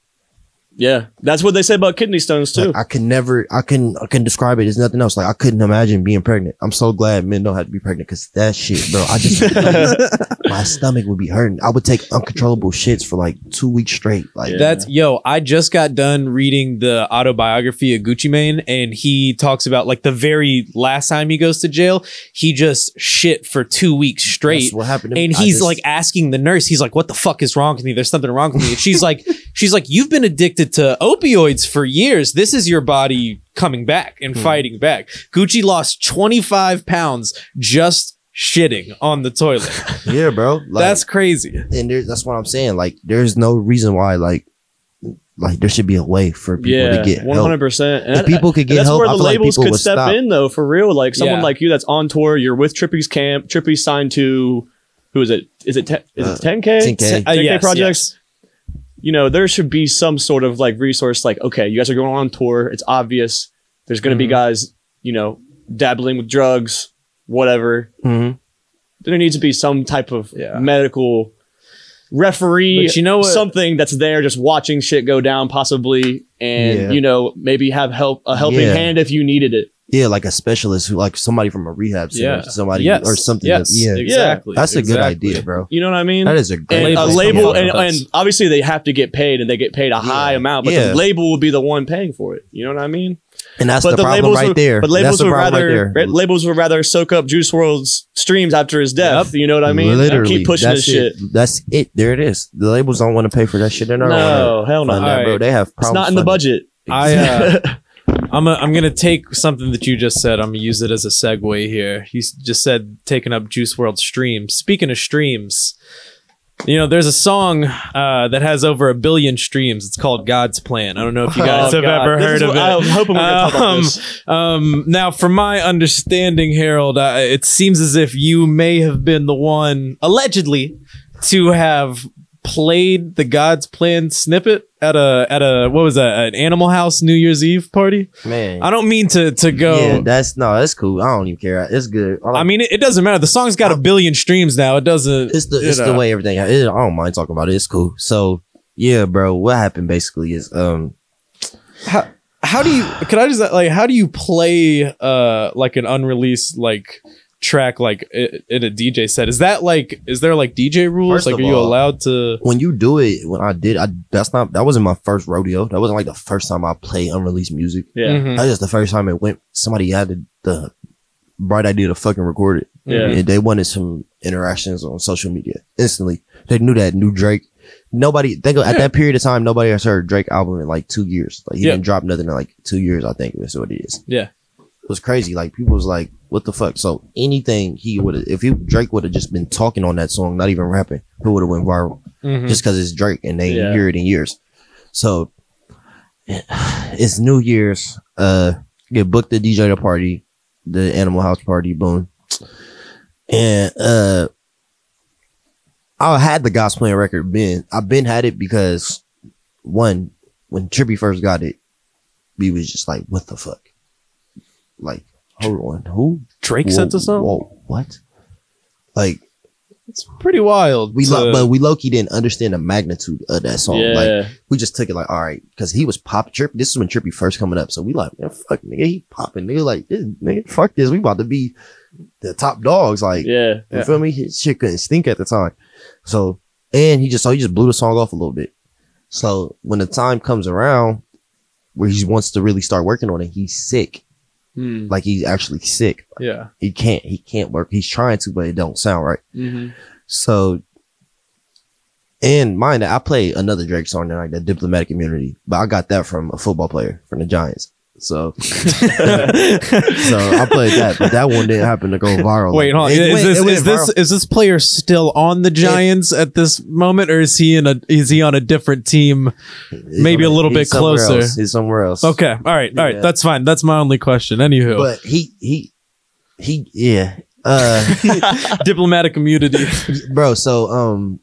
Yeah, that's what they say about kidney stones too. Like, I can never, I can, I can describe it as nothing else. Like I couldn't imagine being pregnant. I'm so glad men don't have to be pregnant because that shit, bro. I just, my stomach would be hurting. I would take uncontrollable shits for like two weeks straight. Like Yeah. That's yo. I just got done reading the autobiography of Gucci Mane, and he talks about like the very last time he goes to jail, he just shit for two weeks straight. that's what happened. to and I he's just- like asking the nurse, he's like, "What the fuck is wrong with me? There's something wrong with me." And she's like, "She's like, you've been addicted to opioids for years. This is your body coming back and Hmm. fighting back." Gucci lost 25 pounds just shitting on the toilet. yeah, bro. Like, That's crazy. and there, that's what I'm saying. Like, there's no reason why, like, like there should be a way for people yeah, to get one help. hundred percent. If people could get that's help, where I the feel like labels people could step stop. in, though, for real. Like someone Yeah. like you that's on tour, you're with Trippie's camp. Trippie's signed to who is it? Is it te- is Uh, it 10k? 10K. 10K Uh, yes, projects. You know, there should be some sort of like resource. Like, okay, you guys are going on tour. It's obvious. There's going to be Mhm. guys, you know, dabbling with drugs, whatever. Mhm. There needs to be some type of Yeah. medical referee, But you know what- something that's there just watching shit go down, possibly, and Yeah. you know maybe have help a helping Yeah. hand if you needed it. Yeah, like a specialist who, like somebody from a rehab center, Yeah. somebody Yes. or something. Yes. that- yeah, Exactly. that's a good idea, bro. You know what I mean? That is a great. and a label, and, and obviously they have to get paid, and they get paid a high amount, but Yeah. the label will be the one paying for it. You know what I mean? and that's but the, the, problem labels right would, there. But labels the would rather right ra- labels would rather soak up Juice WRLD's streams after his death. You know what I mean? And Literally, keep pushing that's this shit. it. That's it. There it is. The labels don't want to pay for that shit. They're not. No, hell no. fund that, bro. Alright. They have. It's problems not in the budget. I uh, I'm a, I'm gonna take something that you just said. I'm gonna use it as a segue here. You just said taking up Juice WRLD streams. Speaking of streams, you know, there's a song uh, that has over a billion streams. It's called God's Plan. I don't know if you guys Oh, have God. ever This heard of it. I'm hoping we're gonna talk about Um, this. Um, now, from my understanding, Harold, uh, it seems as if you may have been the one, allegedly, to have played the God's Plan snippet at a at a what was that an Animal House New Year's Eve party. Man. I don't mean to to go. Yeah, that's no, that's cool. I don't even care. It's good. I, I mean, it, it doesn't matter. The song's got a billion streams now. It doesn't. it's the it's the way everything. It, I don't mind talking about it. It's cool. So yeah, bro. What happened basically is um how, how do you could i just like how do you play uh like an unreleased like track like in a dj set is that like is there like dj rules First like of are you allowed to when you do it, when I did, I that's not that wasn't my first rodeo. That wasn't like the first time I played unreleased music. Yeah. Mhm. That's just the first time it went. Somebody had the, the bright idea to fucking record it. Yeah. And they wanted some interactions on social media instantly. They knew that new Drake. Nobody they go at that period of time. Nobody has heard Drake album in like two years. Like he Yeah. didn't drop nothing in like two years. I think that's what it is. Yeah. Was crazy. Like people was like, "What the fuck?" So anything he would if he Drake would have just been talking on that song, not even rapping, it would have went viral Mhm. just because it's Drake and they Yeah. hear it in years. So it's New Year's. Uh, get booked the DJ the party, the Animal House party. Boom. And uh, I had the gospel record. Been I've been had it because one when Trippie first got it, we was just like, what the fuck? Like, hold on, who? Drake Whoa, sent the song. whoa, what? Like It's pretty wild. we, to- lo- but we low key didn't understand the magnitude of that song. yeah. Like we just took it like, all right, because he was pop Trippie. This is when Trippie first coming up, so we like, man, fuck, nigga, he popping, nigga, like, this, nigga, fuck this, we about to be the top dogs, like, yeah. you Yeah. feel me? His shit couldn't stink at the time, so and he just so he just blew the song off a little bit. So when the time comes around where he wants to really start working on it, he's sick, Hmm. like he's actually sick. yeah. He can't, he can't work. He's trying to, but it don't sound right. hmm So, and mind that I play another Drake song tonight, the diplomatic immunity, but I got that from a football player from the Giants. So, so I played that, but that one didn't happen to go viral. Wait, hold on. It Is went- this is this viral. is this player still on the Giants at this moment, or is he in a is he on a different team? Maybe a little bit closer. else. He's somewhere else. Okay, all right, all right. Yeah. That's fine. That's my only question. Anywho, but he he he yeah. Uh, diplomatic immunity. bro. So um,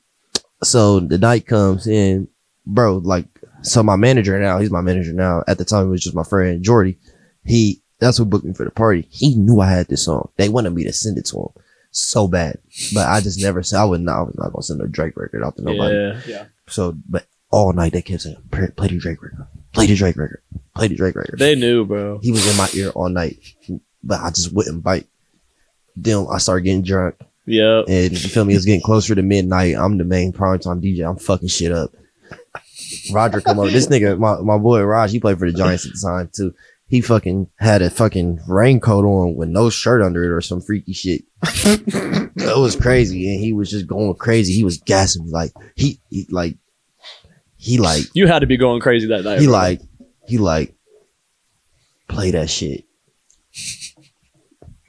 so the night comes in, bro. Like, so my manager now, he's my manager now. At the time, it was just my friend Jordy. He that's who booked me for the party. He knew I had this song. They wanted me to send it to him so bad, but I just never said I would not. I was not gonna send a Drake record out to nobody. Yeah. Yeah. So, but all night they kept saying, "Play play the Drake record, play the Drake record, play the Drake record." They knew, bro. he was in my ear all night, but I just wouldn't bite. Then I started getting drunk. Yeah. And you feel me? It's getting closer to midnight. I'm the main primetime DJ. I'm fucking shit up. Roger come over. This nigga, my, my boy Raj, he played for the Giants at the time too. He fucking had a fucking raincoat on with no shirt under it or some freaky shit. it was crazy. And he was just going crazy. He was gassing me like he, he like he like You had to be going crazy that night. he bro. like he like play that shit.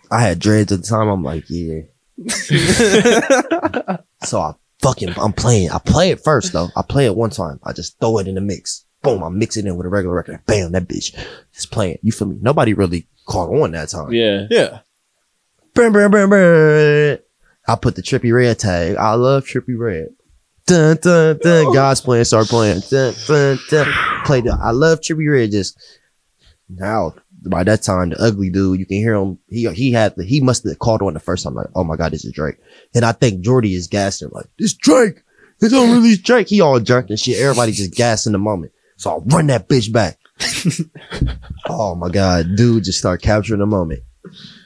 I had dreads at the time. I'm like, yeah. so I fucking I'm playing. I play it first though. I play it one time. I just throw it in the mix. Boom, I mix it in with a regular record. Bam, that bitch is playing. You feel me? Nobody really caught on that time. Yeah. yeah. I put the Trippie Redd tag. I love Trippie Redd. Dun, dun, dun. God's Plan, start playing. Dun, dun, dun. Play the, I love Trippie Redd. Just now, by that time, the ugly dude, you can hear him. He he had the, he must have called on the first time. Like, oh my god, this is Drake. And I think Jordy is gassing like this Drake. It's don't release Drake. He all drunk and shit. Everybody just gas in the moment. So I run that bitch back. oh my god, dude, just start capturing the moment.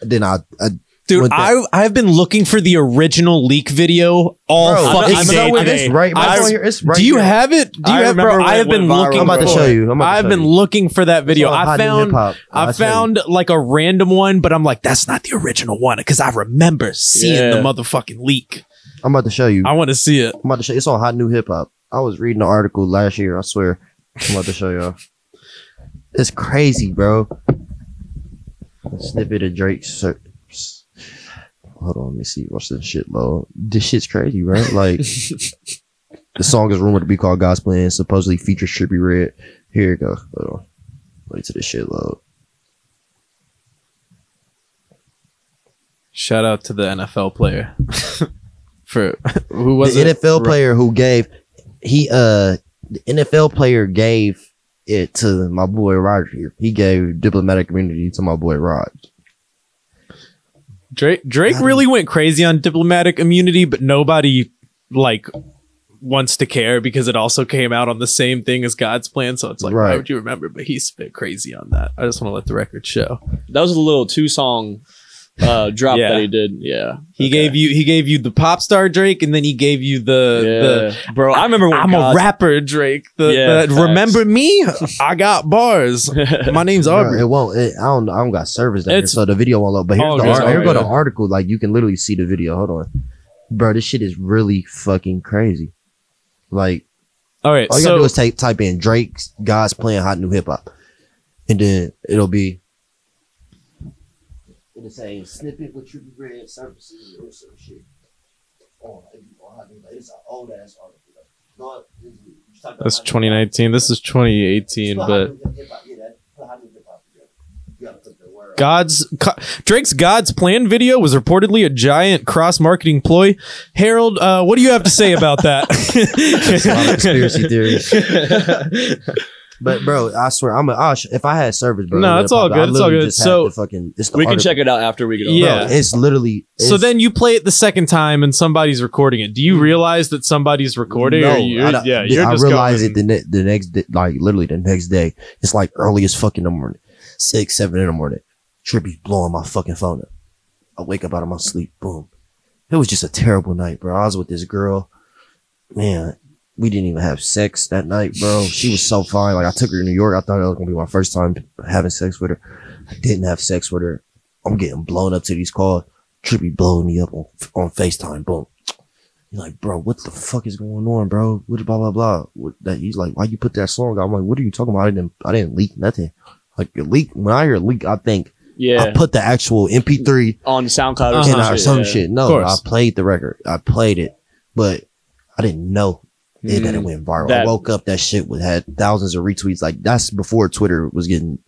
Then I, I Dude, With I I've been looking for the original leak video all Bro, fucking it's, day no, it today. is right, I, here, it's right do you here. have it? Do you I have? Bro, I have been looking. I'm about to show you. I'm about to I've show been you. looking for that video. I found. I I'll found like a random one, but I'm like, that's not the original one because I remember seeing Yeah. the motherfucking leak. I'm about to show you. I want to see it. I'm about to show you. It's on Hot New Hip Hop. I was reading an article last year. I swear. I'm about to show y'all. It's crazy, bro. A snippet of Drake's. Cir- Hold on, let me see. Watch this shit load. This shit's crazy, right? Like, the song is rumored to be called Gospel and supposedly features Trippie Redd. Here it goes. Hold on. Wait till this shit load. Shout out to the NFL player for who was the it? NFL player who gave he uh the NFL player gave it to my boy Roger. He gave diplomatic immunity to my boy Rod. Drake Drake How really went crazy on diplomatic immunity, but nobody like wants to care because it also came out on the same thing as God's plan. So it's like, why would you remember? But he spit crazy on that. I just want to let the record show. That was a little two song uh drop Yeah. that he did. Yeah. He Okay. gave you he gave you the pop star Drake, and then he gave you the Yeah. Bro, I remember the when I'm God- a rapper Drake. The, Yeah, the remember me? I got bars. My name's Bro, Aubrey. it won't. It, I don't. I don't got service there, It's- so the video won't load. But here's Oh, the okay. ar- here go the article. Like you can literally see the video. Hold on, bro. This shit is really fucking crazy. Like All right, all you gotta do is type type in Drake's God's Plan hot new hip hop, and then it'll be. It'll say snippet with Trippie Redd services or some shit. Oh, it be on Hot New- it's an old ass article. though. That's 2019. This is 2018, but God's Drake's God's Plan video was reportedly a giant cross marketing ploy. Harold, uh, what do you have to say about that? a lot of conspiracy theories. But bro, I swear, I'm a, I'll sh- if I had service, bro. No, it it's all good, it's all good. So- fucking, it's the We can article. check it out after we get Yeah. Bro, it's literally. so then you play it the second time and somebody's recording it. Do you mm. realize that somebody's recording? No, or you're, I yeah, you're I just realized going, it the, ne- the next day, like literally the next day. It's like early as fuck in the morning, six, seven in the morning. Trippie's blowing my fucking phone up. I wake up out of my sleep. Boom. It was just a terrible night, bro. I was with this girl. Man, we didn't even have sex that night, bro. She was so fine. Like I took her to New York. I thought it was gonna be my first time having sex with her. I didn't have sex with her. I'm getting blown up to these calls. Trippie blowing me up on, on FaceTime. Boom. He's like, bro, what the fuck is going on, bro? What blah blah blah. What, that he's like, why you put that song? out? I'm like, what are you talking about? I didn't, I didn't leak nothing. Like a leak. When I hear leak, I think Yeah. I put the actual MP3 on SoundCloud or Uh-huh. in some or shit, some yeah. shit. No. I played the record. I played it, but I didn't know it, that it mm-hmm. went viral. I woke up, that shit was had thousands of retweets. Like that's before Twitter was getting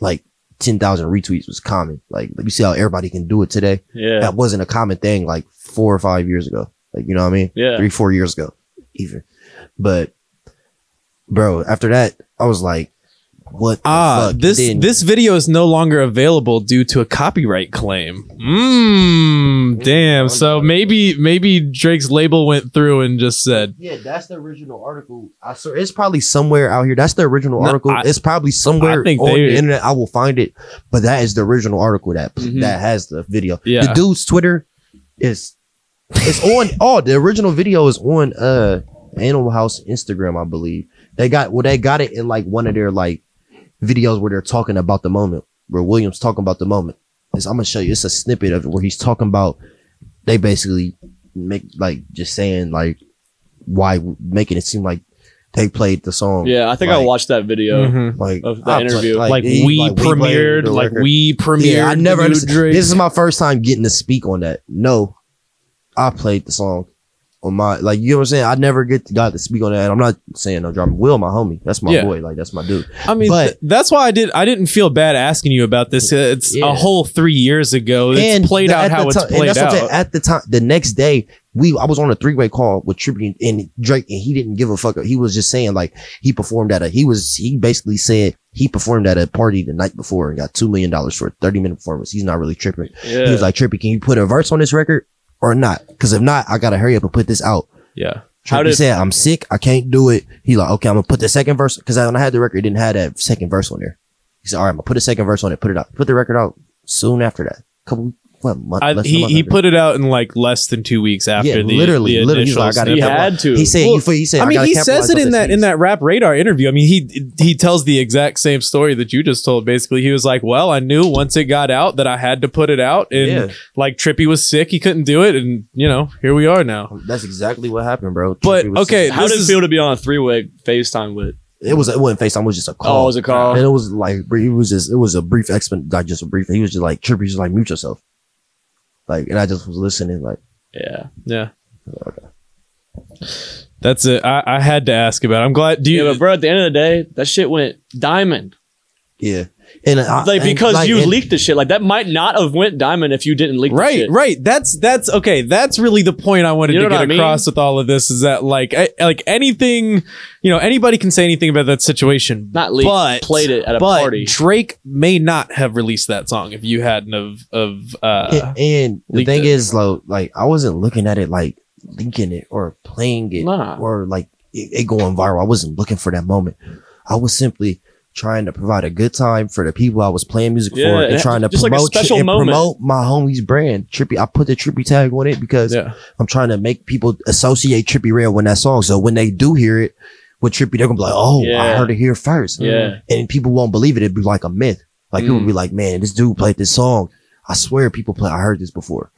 like ten thousand retweets was common. Like you see how everybody can do it today. Yeah. That wasn't a common thing like four or five years ago. Like you know what I mean? Yeah. three, four years ago, even. But, bro, after that, I was like, "What? The Ah, fuck? this Then- this video is no longer available due to a copyright claim. Mmm, damn. So maybe maybe Drake's label went through and just said, Yeah, that's the original article. I swear, it's probably somewhere out here. That's the original No, article. I- it's probably somewhere on they- the internet. I will find it, but that is the original article that Mhm. that has the video. Yeah. The dude's Twitter is it's on. oh, the original video is on uh Animal House Instagram, I believe. They got well, they got it in like one of their like videos where they're talking about the moment, where Williams talking about the moment. It's, I'm gonna show you. It's a snippet of it where he's talking about. They basically make like just saying like why making it seem like they played the song. Yeah, I think I watched that video. Mhm. like Of the I play- interview. like, he- we like, played premiered, the like we premiered. Yeah, I never new understood. Drake. This is my first time getting to speak on that. No, I played the song on my like you know what I'm saying. I never get to, got to speak on that. I'm not saying no drama. Will my homie. That's my Yeah. boy. Like that's my dude. I mean, But- th- that's why I did. I didn't feel bad asking you about this. Uh, It's Yeah. a whole three years ago. It's played the- out how the it's played that's saying. out. At the time, the next day, we I was on a three way call with Trippie and Drake, and he didn't give a fuck. He was just saying like he performed at a. He was he basically said he performed at a party the night before and got two million dollars for a thirty minute performance. He's not really tripping. Yeah. He was like, Trippie, can you put a verse on this record or not? Because if not, I gotta hurry up and put this out. yeah. How did- said, I'm sick. I can't do it. He like, okay, I'm gonna put the second verse because when I had the record, it didn't have that second verse on there. He said, all right, I'm gonna put a second verse on it. Put it out. Put the record out soon after that. Couple what month? I, less than a he he put it out in like less than two weeks after Yeah, the literally, the literally, he's like, I initial gotta he had to. He said, Well, you, he said, I mean, gotta he says it in this that in that rap radar interview. I mean, he he tells the exact same story that you just told. Basically, he was like, "Well, I knew once it got out that I had to put it out, and Yeah. like Trippie was sick, he couldn't do it, and you know, here we are now." That's exactly what happened, bro. But, Trippie was okay, sick. How this did it is- feel to be on a three way FaceTime with? it was it wasn't FaceTime. It was just a call. Oh, it was a call. and it was like it was just it was a brief expen like just a brief. He was just like Trippie, just like mute yourself. Like, and I just was listening, like. Yeah. Yeah, that's it. I, I had to ask about. it. I'm glad. Do you? Yeah, but bro, at the end of the day, that shit went diamond. Yeah, and I, Like and, because like, you and- leaked the shit. Like that might not have went diamond if you didn't leak the Right, shit. right. That's that's okay. That's really the point I wanted You know to get I mean? across with all of this is that like I, like anything, you know, anybody can say anything about that situation. Not leaked, but played it at a but party. Drake may not have released that song if you hadn't of of uh and, and the thing it. is, like, like I wasn't looking at it like leaking it or playing it Nah. or like it, it going viral. I wasn't looking for that moment. I was simply trying to provide a good time for the people I was playing music Yeah, for and and trying to just like promote and moment. promote my homie's brand. Trippie, I put the Trippie tag on it because yeah. I'm trying to make people associate Trippie Redd with that song. So when they do hear it with Trippie, they're gonna be like, "Oh, I heard it here first. Yeah. and people won't believe it. It'd be like a myth. Like people Mm. would be like, "Man, this dude played this song. I swear, people play. I heard this before."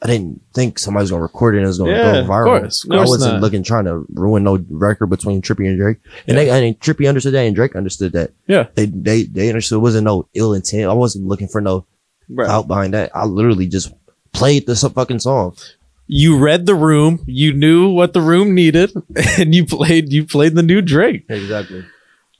I didn't think somebody's gonna record it and it was gonna Yeah, go of viral. course, of I wasn't not. looking trying to ruin no record between Trippie and Drake. And Yeah. they and Trippie understood that and Drake understood that. Yeah. They they they understood it wasn't no ill intent. I wasn't looking for no Bro. out behind that. I literally just played this fucking song. you read the room, you knew what the room needed, and you played you played the new Drake. Exactly.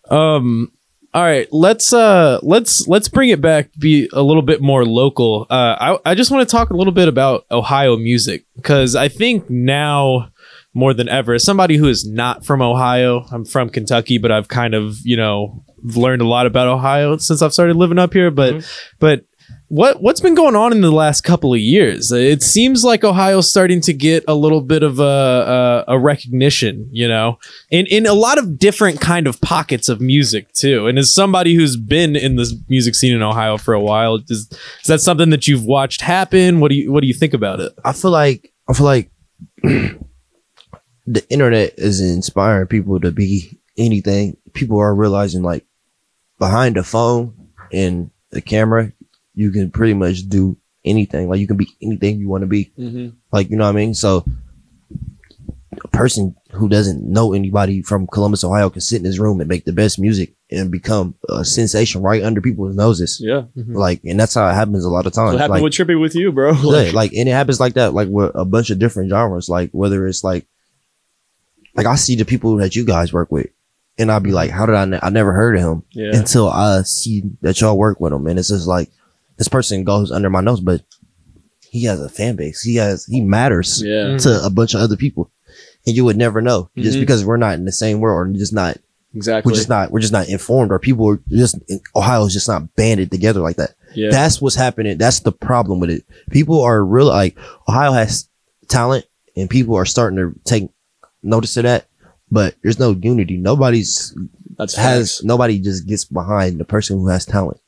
Um all right, let's uh let's let's bring it back be a little bit more local. Uh I I just want to talk a little bit about Ohio music cuz I think now more than ever as somebody who is not from Ohio, I'm from Kentucky, but I've kind of, you know, learned a lot about Ohio since I've started living up here, but but what what's been going on in the last couple of years? It seems like Ohio's starting to get a little bit of a a, a recognition, you know, in in a lot of different kind of pockets of music too. And as somebody who's been in this music scene in Ohio for a while, is is that something that you've watched happen? What do you what do you think about it? I feel like I feel like the internet is inspiring people to be anything. People are realizing like behind the phone and the camera, you can pretty much do anything. Like you can be anything you want to be. Mm-hmm. Like you know what I mean. So a person who doesn't know anybody from Columbus, Ohio, can sit in his room and make the best music and become a sensation right under people's noses. Yeah. Like, and that's how it happens a lot of times. What happened Like, with Trippie with you, bro? yeah, Like, like and it happens like that, like with a bunch of different genres. Like whether it's like, like I see the people that you guys work with, and I'll be like, how did I? Ne- I never heard of him yeah. until I see that y'all work with him, and it's just like this person goes under my nose, but he has a fan base. He has he matters Yeah. to a bunch of other people, and you would never know just Mhm. because we're not in the same world or just not Exactly. we're just not we're just not informed or people are just Ohio's just not banded together like that. yeah. That's what's happening. That's the problem with it. People are real like Ohio has talent and people are starting to take notice of that, but there's no unity. Nobody's That's has facts. nobody just gets behind the person who has talent.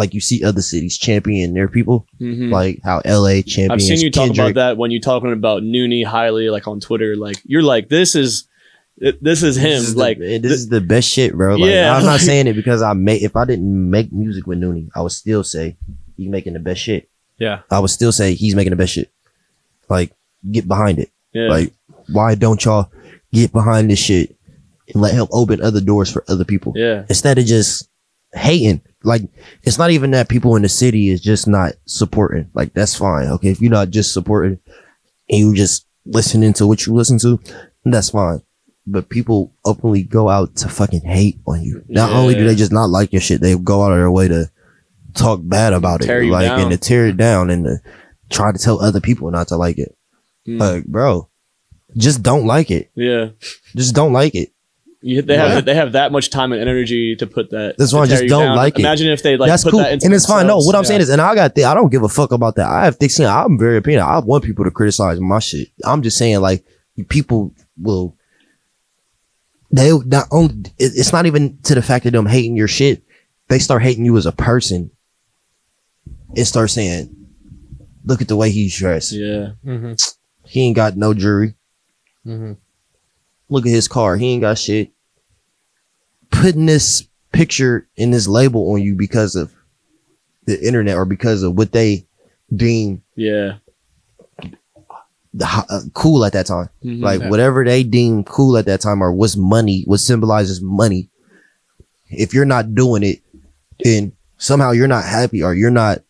Like you see other cities champion their people, Mhm. like how LA champions. I've seen you talk about that when you're talking about Noonie highly, like on Twitter. Like you're like, this is, this is him. This is the- like this is the best shit, bro. Like, Yeah, I'm not saying it because I make. If I didn't make music with Noonie, I would still say he's making the best shit. Yeah. I would still say he's making the best shit. Like, get behind it. yeah, Like, why don't y'all get behind this shit and let help open other doors for other people yeah, instead of just hating? Like, it's not even that people in the city is just not supporting. Like, that's fine. Okay, if you're not just supporting and you just listening to what you listen to, that's fine. But people openly go out to fucking hate on you. Not only do they just not like your shit, they go out of their way to talk bad about Tear it, like down. and to tear it down and to try to tell other people not to like it. Mm. Like, bro, just don't like it. yeah. Just don't like it. You, they Yeah. have they have that much time and energy to put that. That's to why I just don't down. like it. Imagine if they like That's put cool, that into and it's fine. No, what I'm Yeah. saying is, and I got the, I don't give a fuck about that. I have thick skin. I'm very opinion. I want people to criticize my shit. I'm just saying, like, people will. They not only. it- It's not even to the fact of them hating your shit. They start hating you as a person. And start saying, "Look at the way he's dressed. yeah, Mm-hmm. He ain't got no jewelry. Mm-hmm. Look at his car. He ain't got shit. Putting this picture in this label on you because of the internet or because of what they deem yeah, the, uh, cool at that time. Mhm. Like whatever they deem cool at that time or what's money, what symbolizes money. If you're not doing it, then somehow you're not happy or you're not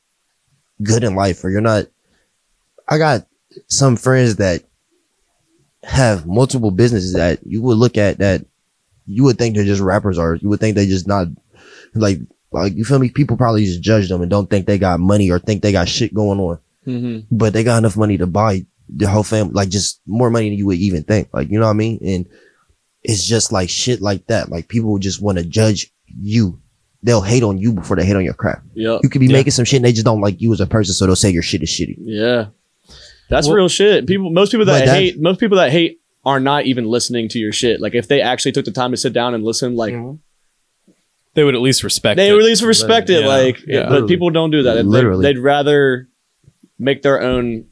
good in life or you're not. I got some friends that have multiple businesses that you would look at that you would think they're just rappers or you would think they just not like like you feel me people probably just judge them and don't think they got money or think they got shit going on Mhm. but they got enough money to buy the whole family, like just more money than you would even think. Like, you know what I mean? And it's just like shit like that. Like people just want to judge you. They'll hate on you before they hate on your crap. Yep. You could be Yeah. making some shit and they just don't like you as a person. So they'll say your shit is shitty. Yeah. That's Well- real shit. People most people that, But that- hate most people that hate are not even listening to your shit. Like if they actually took the time to sit down and listen, like mm-hmm. They would at least respect it. they it. at least respect it. Yeah. Like Yeah. but people don't do that. They- Literally. They'd rather make their own,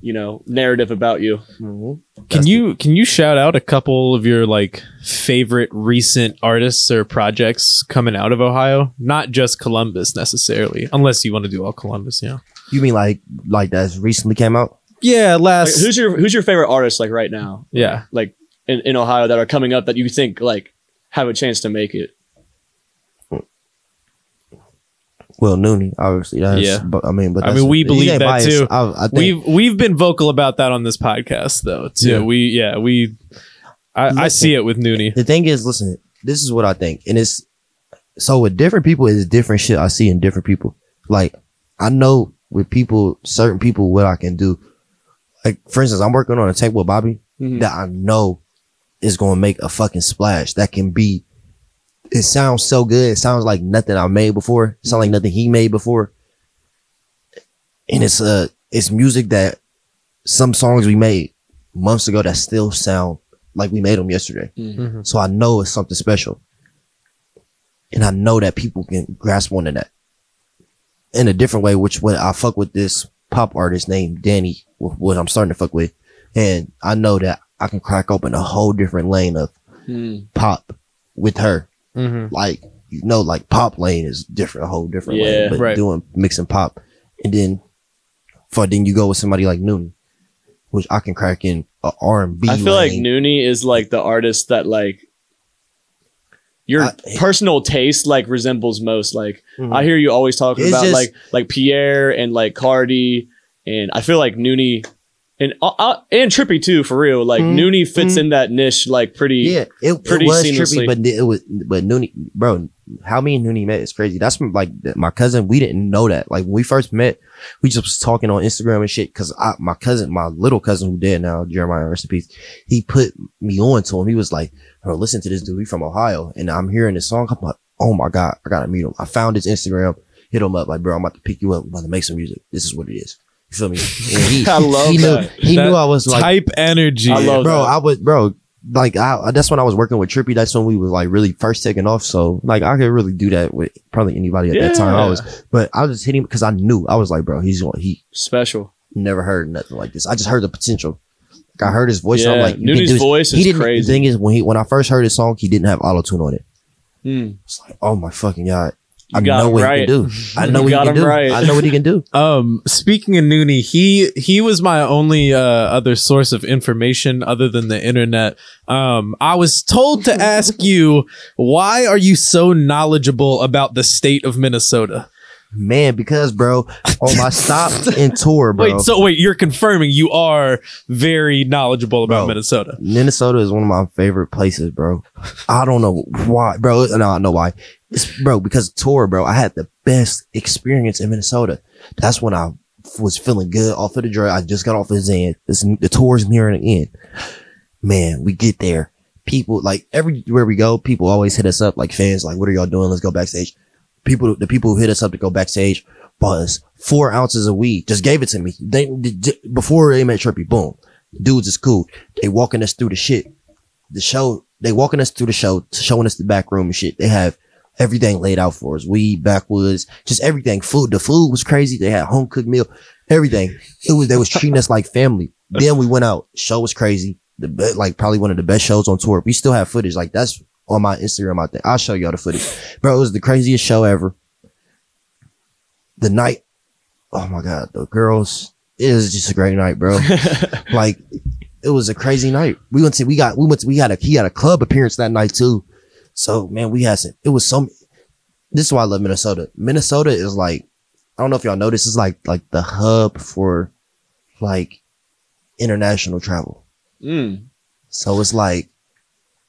you know, narrative about you. Mm-hmm. Can you can you shout out a couple of your like favorite recent artists or projects coming out of Ohio? Not just Columbus necessarily, unless you want to do all Columbus, you know. You mean like, like that's recently came out? Yeah, Like, last who's your who's your favorite artist like right now? yeah. Like in, in Ohio that are coming up that you think like have a chance to make it. Well, Noonie, obviously. That's, Yeah. But I mean, but I mean, we believe that biased. too. I, I think We've we've been vocal about that on this podcast though too. Yeah. We yeah we. I, I see it with Noonie. the thing is, listen, this is what I think, and it's so with different people, it's different shit I see in different people. Like I know with people, certain people, what I can do. Like for instance, I'm working on a tape with Bobby Mhm. that I know is going to make a fucking splash. That can be. It sounds so good. It sounds like nothing I made before. It sounds like nothing he made before. And it's uh, it's music that some songs we made months ago that still sound like we made them yesterday. Mhm. So I know it's something special. And I know that people can grasp onto that in a different way, which when I fuck with this pop artist named Danny, wh- what I'm starting to fuck with. And I know that I can crack open a whole different lane of Mm. pop with her. Mhm. Like, you know, like pop lane is different, a whole different Yeah, lane, but right. doing mixing pop. And then for then you go with somebody like Newton, which I can crack in a R&B I feel like lane. Noonie is like the artist that like your I- personal taste like resembles most. Like Mhm. I hear you always talking It's about just- like like Pierre and like Cardi, and I feel like Noonie and uh, uh, and Trippie too for real. Like. Noonie fits Mhm. in that niche like pretty. Yeah, it, pretty it was seamlessly. Trippie, but it was but Noonie, bro. How me and Noonie met is crazy. That's from, like my cousin. We didn't know that. Like when we first met, we just was talking on Instagram and shit. Cause I, my cousin, my little cousin who dead now, Jeremiah, rest in peace. He put me on to him. He was like, "Bro, listen to this dude. He from Ohio." And I'm hearing this song. I'm like, "Oh my god, I gotta meet him." I found his Instagram, hit him up, like, "Bro, I'm about to pick you up. I'm about to make some music. This is what it is." You feel me? And he, I love he that. Knew, he That knew I was like Type energy. I love bro, that. I was bro. Like I, that's when I was working with Trippie. That's when we was like really first taking off. So like I could really do that with probably anybody at that time. I was, but I was hitting because I knew I was like, bro, he's going. He special. never heard nothing like this. I just heard the potential. Like I heard his voice. Yeah, I'm like, you can Noonie's do voice he is didn't, crazy. The thing is, when he when I first heard his song, he didn't have auto tune on it. Mm. It's like, oh my fucking god, I You got know what right. he can do. I know You what he can him do. right. I know what he can do. Um, speaking of Noonie, he he was my only uh, other source of information other than the internet. Um, I was told to ask you why are you so knowledgeable about the state of Minnesota? Man, because bro, on my stop and tour, bro. Wait, so wait, you're confirming you are very knowledgeable about Bro. Minnesota. Minnesota is one of my favorite places, bro. I don't know why, bro. No, I know why. It's, bro, because of tour, bro. I had the best experience in Minnesota. That's when I was feeling good off of the drug. I just got off of Xan. This, the tour's nearing the end. Man, we get there. People like everywhere we go, people always hit us up like fans, like, what are y'all doing? Let's go backstage. People, the people who hit us up to go backstage bought us four ounces of weed. Just gave it to me. They, before they met Trippie, boom. Dudes is cool. They walking us through the shit. The show, they walking us through the show, showing us the back room and shit. They have everything laid out for us. Weed, backwoods, just everything. Food. The food was crazy. They had home cooked meal, everything. It was, they was treating us like family. Then we went out. Show was crazy. The be- like probably one of the best shows on tour. We still have footage. Like that's on my Instagram out there. I'll show y'all the footage. Bro, it was the craziest show ever. The night, oh my God, the girls, it was just a great night, bro. like it was a crazy night. We went to, we got, we went to, we had a, he had a club appearance that night too. So man, we had some, it was so, this is why I love Minnesota. Minnesota is like, I don't know if y'all know this is like, like the hub for like international travel. Mm. So it's like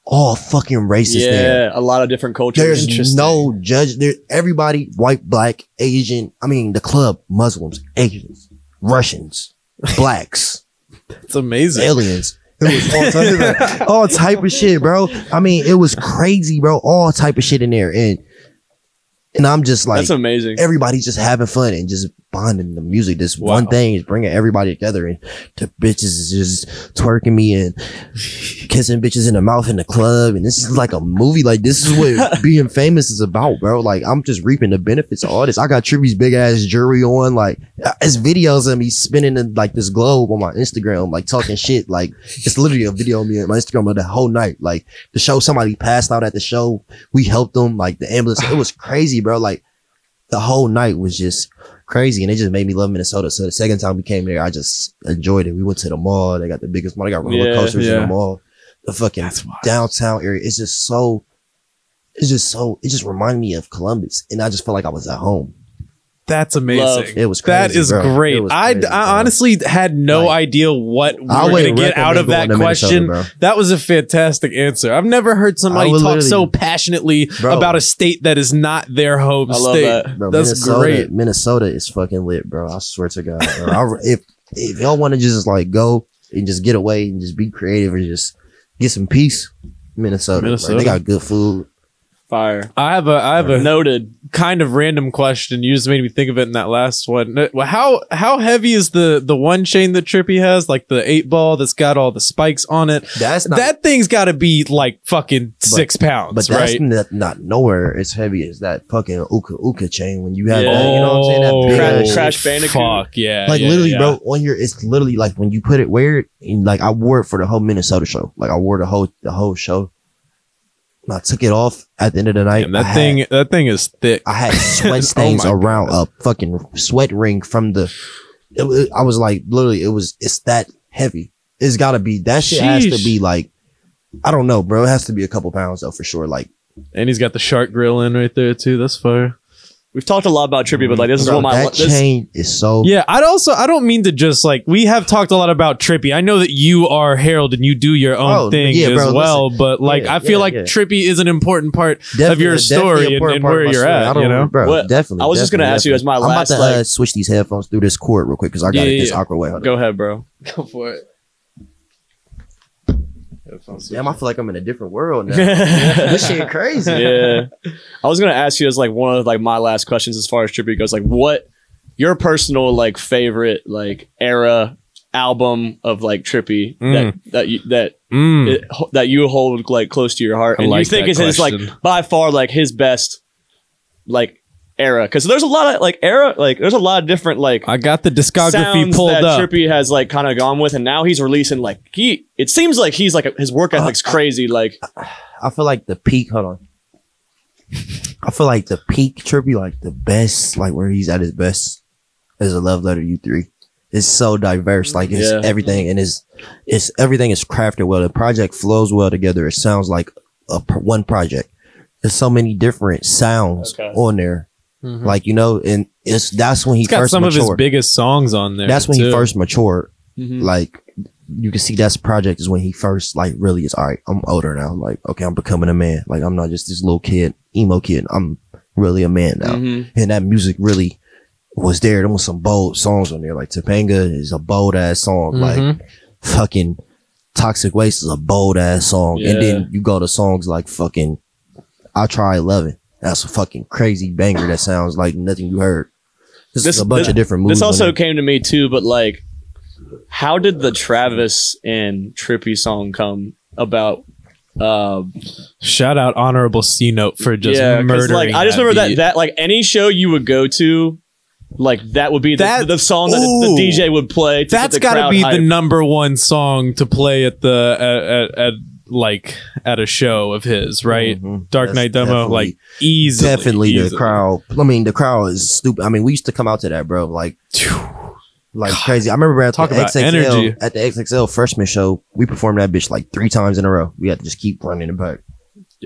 all fucking races Yeah, there. a lot of different cultures. There's no judge. There, everybody, white, black, Asian. I mean, the club, Muslims, Asians, Russians, blacks, It's amazing. aliens. It was all type, of, all type of shit, bro. I mean, it was crazy, bro. All type of shit in there, and and I'm just like, That's amazing. everybody's just having fun and just bonding the music. This Wow. one thing is bringing everybody together, and the bitches is just twerking me and kissing bitches in the mouth in the club. And this is like a movie. Like this is what being famous is about, bro. Like I'm just reaping the benefits of all this. I got Trippie's big ass jewelry on. Like it's videos of me spinning the, like this globe on my Instagram, like talking shit. Like it's literally a video of me on my Instagram of the whole night. Like the show, somebody passed out at the show. We helped them. Like the ambulance. It was crazy, bro. Like the whole night was just crazy and it just made me love Minnesota. So the second time we came there, I just enjoyed it. We went to the mall. They got the biggest mall. They got roller Yeah, coasters in the mall. The fucking downtown area. It's just so, it's just so, it just reminded me of Columbus. And I just felt like I was at home. That's amazing. It was That crazy, is bro. great. Was I, crazy, I bro. honestly had no Like, idea what we I were going to get out of that going to Minnesota, question. bro. That was a fantastic answer. I've never heard somebody talk so passionately Bro. about a state that is not their home I love state. that. Bro, That's Minnesota, great. Minnesota is fucking lit, bro. I swear to God. Bro. I, if if y'all want to just like go and just get away and just be creative and just get some peace, Minnesota. Minnesota. They got good food. Fire. I have a I have a Noted. kind of random question. You just made me think of it in that last one. Well, How how heavy is the the one chain that Trippie has, like the eight ball that's got all the spikes on it? That's not that thing's got to be like fucking six pounds, but that's right? not, not nowhere as heavy as that fucking Uka Uka chain when you have Yeah. that, you know what I'm saying? That big Crash- ass Crash. Bandicoot. Fuck yeah, Like yeah, literally, yeah. bro, on your it's literally like when you put it wear it like I wore it for the whole Minnesota show. Like I wore the whole the whole show. And I took it off at the end of the night. Damn, that I thing had, that thing is thick. I had sweat Oh stains my around a fucking sweat ring from the. Was- I was like, literally, it was. It's that heavy. It's got to be that shit has to be like. I don't know, bro. It has to be a couple pounds though for sure. Like and he's got the shark grill in right there too. That's fire. We've talked a lot about Trippie, but like this is bro, what my that this, chain is so. Yeah, I'd also I don't mean to just like we have talked a lot about Trippie. I know that you are Harold and you do your own Oh, thing yeah, as bro, well, but like Yeah, I feel yeah, like yeah. Trippie is an important part of your story and, and where you're story. I at. don't You know, bro. What- definitely. I was just gonna definitely, ask you as my definitely. last, I'm about to uh, switch these headphones through this cord real quick because I got Yeah, it this yeah. awkward way. Hold on. Go ahead, bro. go for it. Damn, I feel like I'm in a different world now. this shit crazy. yeah. I was gonna ask you as like one of like my last questions as far as Trippie goes, like what your personal like favorite like era album of like Trippie that that you that Mm. it, that you hold like close to your heart I and you think that is his like by far like his best like era because there's a lot of like era like there's a lot of different like I got the discography sounds pulled that up. Trippie has like kind of gone with and now he's releasing like he it seems like he's like his work Uh, ethic's crazy like I feel like the peak. Hold on. I feel like the peak Trippie, like the best, like where he's at his best, is a love letter. U three. It's so diverse. Like it's Yeah. everything, and it's it's everything is crafted well. The project flows well together. It sounds like a one project. There's so many different sounds Okay. on there. Mhm. Like you know, and it's that's when he He's got first some of his matured. biggest songs on there. that's when he first matured. Mhm. Like you can see that's project is when he first like really is all right. I'm older now. Like okay, I'm becoming a man. Like I'm not just this little kid, emo kid. I'm really a man now. Mhm. And that music really was there. There was some bold songs on there. Like Topanga is a bold ass song. Mhm. Like fucking Toxic Waste is a bold ass song. Yeah. And then you go to songs like fucking I Try Loving. That's a fucking crazy banger that sounds like nothing you heard. This, This- is a bunch this- of different moves. This also came to me too, but like, how did the Travis and Trippie song come about? Uh, Shout out honorable C note for just yeah, 'cause, murdering. like I just that remember beat. that that like any show you would go to, like that would be the, That- the song that ooh. the DJ would play. To That's got to be the number one song to play at the at, at, at like at a show of his, right? Mhm. Dark That's Knight Dummo, like easily, definitely easily. the crowd. I mean, the crowd is stupid. I mean, we used to come out to that, bro. Like, like crazy. I remember at Talk the about XXL energy. at the XXL freshman show, we performed that bitch like three times in a row. We had to just keep running it back.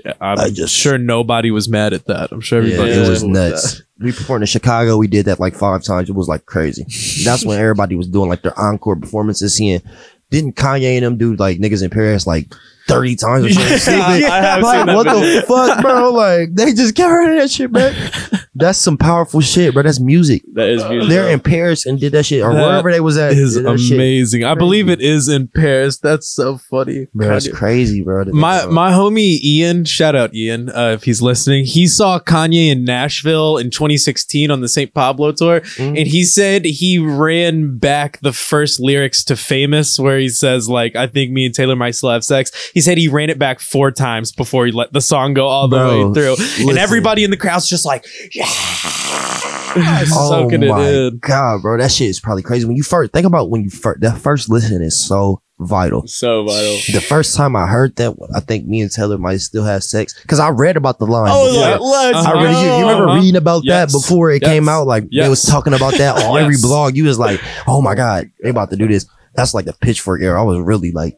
Yeah, I'm I just- sure nobody was mad at that. I'm sure Yeah, everybody it was. nuts. We performed in Chicago. We did that like five times. It was like crazy. That's when everybody was doing like their encore performances. Seeing didn't Kanye and them do like niggas in Paris like thirty times or something? stupid? I have like what the fuck, bro? Like they just got rid of that shit, man. That's some powerful shit, bro. That's music. That is music. They're in Paris and did that shit, or That wherever they was at. Is did that shit. amazing. I believe it is in Paris. That's so funny. Bro, that's crazy, bro. My my homie Ian, shout out Ian, uh, if he's listening. He saw Kanye in Nashville in 2016 on the St. Pablo tour, Mhm. and he said he ran back the first lyrics to "Famous," where he says like, "I think me and Taylor might still have sex." He said he ran it back four times before he let the song go all the Bro, way through, listen. and everybody in the crowd's just like, "Yeah." oh my god, bro, that shit is probably crazy. When you first think about when you first that first listen is so vital. so vital. The first time I heard that, I think me and Taylor might still have sex because I read about the line. Oh, before. like, let's I really, you, you remember Uh-huh. reading about Yes. that before it Yes. came out? Like they was talking about that on every blog. You was like, oh my god, they about to do this. That's like the pitchfork era. I was really like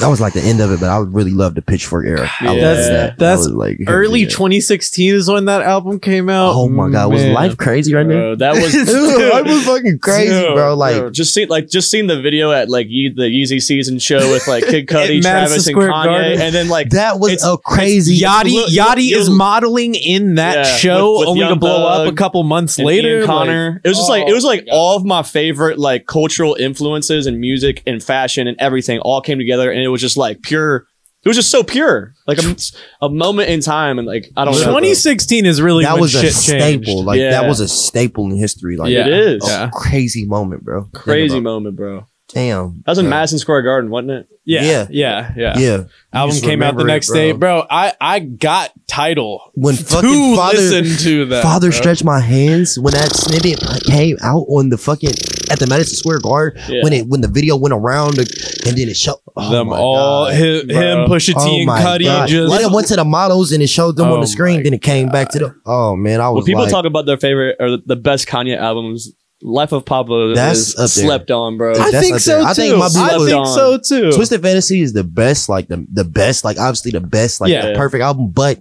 that was like the end of it. But I would really love the Pitchfork era. I Yeah. That's- that. that's That was like Early yeah. 2016 is when that album came out. Oh my god, was Man. life crazy right now? That was Life was fucking crazy, Dude, bro. Like bro, just see like just seeing the video at like Ye- the Yeezy season show with like Kid At Cudi, Madison Travis, and Square Kanye, Garden. and then like that was a crazy. Yachty Look, Yachty you- is modeling in that Yeah, show with- with only to Young blow up a couple months later. Ian like- Connor. it was just like it was Oh like God. all of my favorite like cultural influences and music and fashion and everything all came together, and it was just like pure. It was just so pure, like a, a moment in time, and like I don't know. 2016 is really that when was a shit changed. staple. Like Yeah. that was a staple in history. Like Yeah. It is. a Yeah. crazy moment, bro. Think Crazy about- moment, bro. Damn. That was in bro. Madison Square Garden, wasn't it? Yeah, Yeah. yeah, yeah. Yeah. Album came out the remember it, next bro. day, bro. I I got title When to fucking father listen to that. Father bro. stretched my hands when that snippet came out on the fucking at the Madison Square Garden Yeah. when it when the video went around and then it showed oh them my all God. him, bro. him Pusha T Oh and my Cudi just then it went to the models and it showed them Oh on the oh screen. Then it came back to the. Oh man, I was When people like, talk about their favorite or the best Kanye albums, Life of Pablo That's is up there. slept on, bro. I That's think up so there. too. I think my I Blue- think so too. Twisted Fantasy is the best, like the the best, like obviously the best, like Yeah. the perfect album. But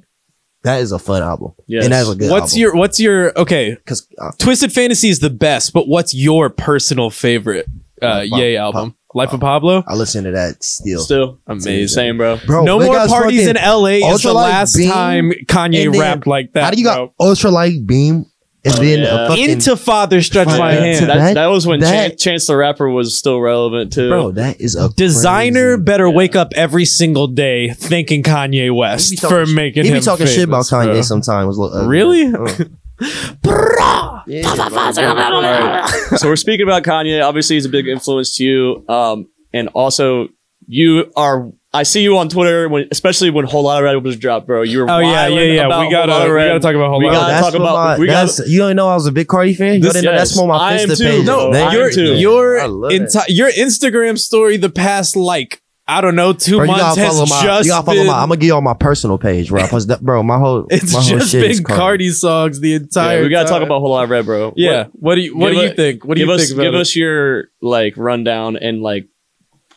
that is a fun album, Yes. and that's a good. What's your what's your okay? because uh, Twisted Fantasy is the best, but what's your personal favorite uh Life of Yay Pa- album? Life of Pablo? I listen to that still. Still Amazing. same, bro. Bro, no they more got parties in fucking LA is the Ultralight last Beam, time Kanye and then- rapped like that. How do you bro. Ultra Light beam and Oh, then yeah. a fucking into Father Stretch My. Hand? That- That, that was when that- Chance, Chance the Rapper was still relevant too. bro? That is a Designer crazy- better wake up every single day thanking Kanye West He be talking for sh- making He him be talking shit about Kanye bro. sometimes. Look, uh, Really? uh, yeah, so we're speaking about Kanye. Obviously, he's a big influence to you, um, and also you are. I see you on Twitter when, especially when Whole Lotta Red was dropped, bro. You were Oh yeah, yeah, yeah. about We gotta Whole Lotta we Red. gotta talk about whole We lot. gotta that's talk what about- my, we gotta- you don't know I was a big Carti fan. You This- didn't know that's more my I am too, page. bro. No, Thank I am your you. too. your I love enti- your Instagram story the past like I don't know two Bro, months has my. just You gotta follow been my. I'm gonna give y'all my personal page, bro. I post that, bro. My whole. it's my whole just shit is been Carti songs the entire. Yeah, we gotta talk about Whole Lotta Red, bro. Yeah, what do you what do you a- think? What do you us think give it? us your like rundown and like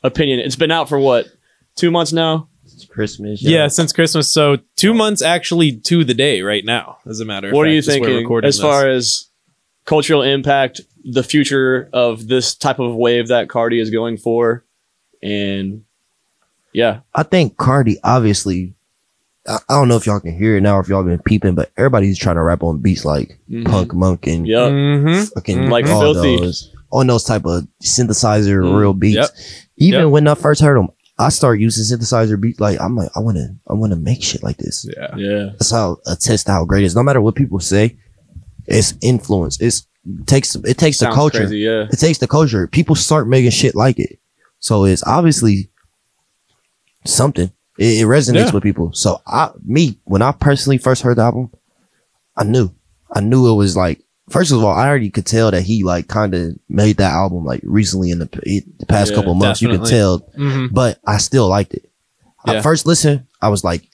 opinion. It's been out for what two months now. It's Christmas. yeah, since Christmas. So two months actually to the day right now. As a matter of What fact, are you as thinking recording as this. far as cultural impact, the future of this type of wave that Carti is going for, and yeah, I think Carti obviously. I, I don't know if y'all can hear it now, or if y'all been peeping, but everybody's trying to rap on beats like Mhm. Punk Monk and Yep. Mhm. fucking Mhm. Like all Filthy. those on those type of synthesizer Mm, real beats. yep. Even Yep. when I first heard them, I start using synthesizer beats. Like I'm like, I want to, I want to make shit like this. Yeah. Yeah. That's how a test how great it is. No matter what people say, it's influence. It's it takes it takes the culture. crazy. Yeah. It takes the culture. People start making shit like it. So it's obviously something. It, it resonates Yeah. with people. So I, me, when I personally first heard the album, I knew, I knew it was like. First of all, I already could tell that he like kind of made that album like recently in the, p- the past Yeah, couple months. You can definitely. tell, Mhm. but I still liked it. Yeah. I first listen, I was like,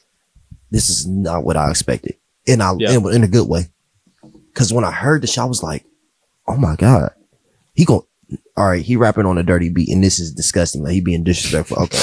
"This is not what I expected," and I Yeah. in, in a good way. Because when I heard the shit, I was like, "Oh my god, he going all right, he rapping on a dirty beat, and this is disgusting. Like he being disrespectful. Okay.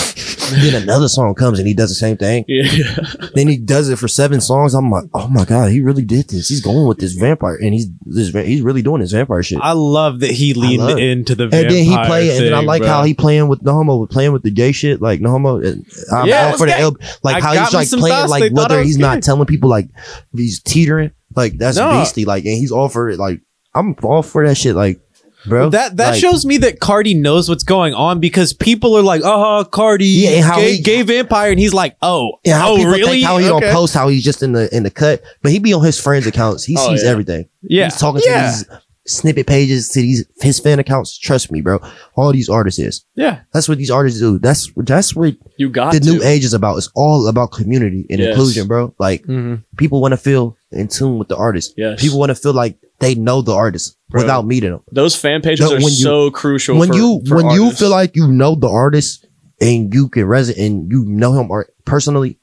then another song comes and he does the same thing. Yeah. Then he does it for seven songs. I'm like, oh my god, he really did this. He's going with this vampire, and he's this, he's really doing this vampire shit. I love that he leaned into the and then he vampire play, and then I like bro. how he playing with no homo, playing with the gay shit, like no homo. Uh, I'm Yeah, all for the L, like I how he's like playing, thoughts. Like whether he's not telling people like he's teetering, like that's No. beastie, like, and he's all for it. Like I'm all for that shit, like bro. That that Like, shows me that Carti knows what's going on because people are like, "Uh huh, Carti, Yeah, how gay, he- gay vampire," and he's like, "Oh, And how oh, really? how he Okay. don't post how he's just in the in the cut, but he be on his friends' accounts. He Oh, sees yeah. everything. Yeah, He's talking yeah. to these snippet pages to these his fan accounts. Trust me, bro. All these artists is. yeah, That's what these artists do. That's that's what You got the to. new age is about. It's all about community and Yes. inclusion, bro. Like Mhm. people want to feel in tune with the artist. Yes. People want to feel like they know the artist Bro. without meeting them. Those fan pages No, are when you- so crucial. when for- you for when you feel like you know the artist and you can resonate and you know him art personally,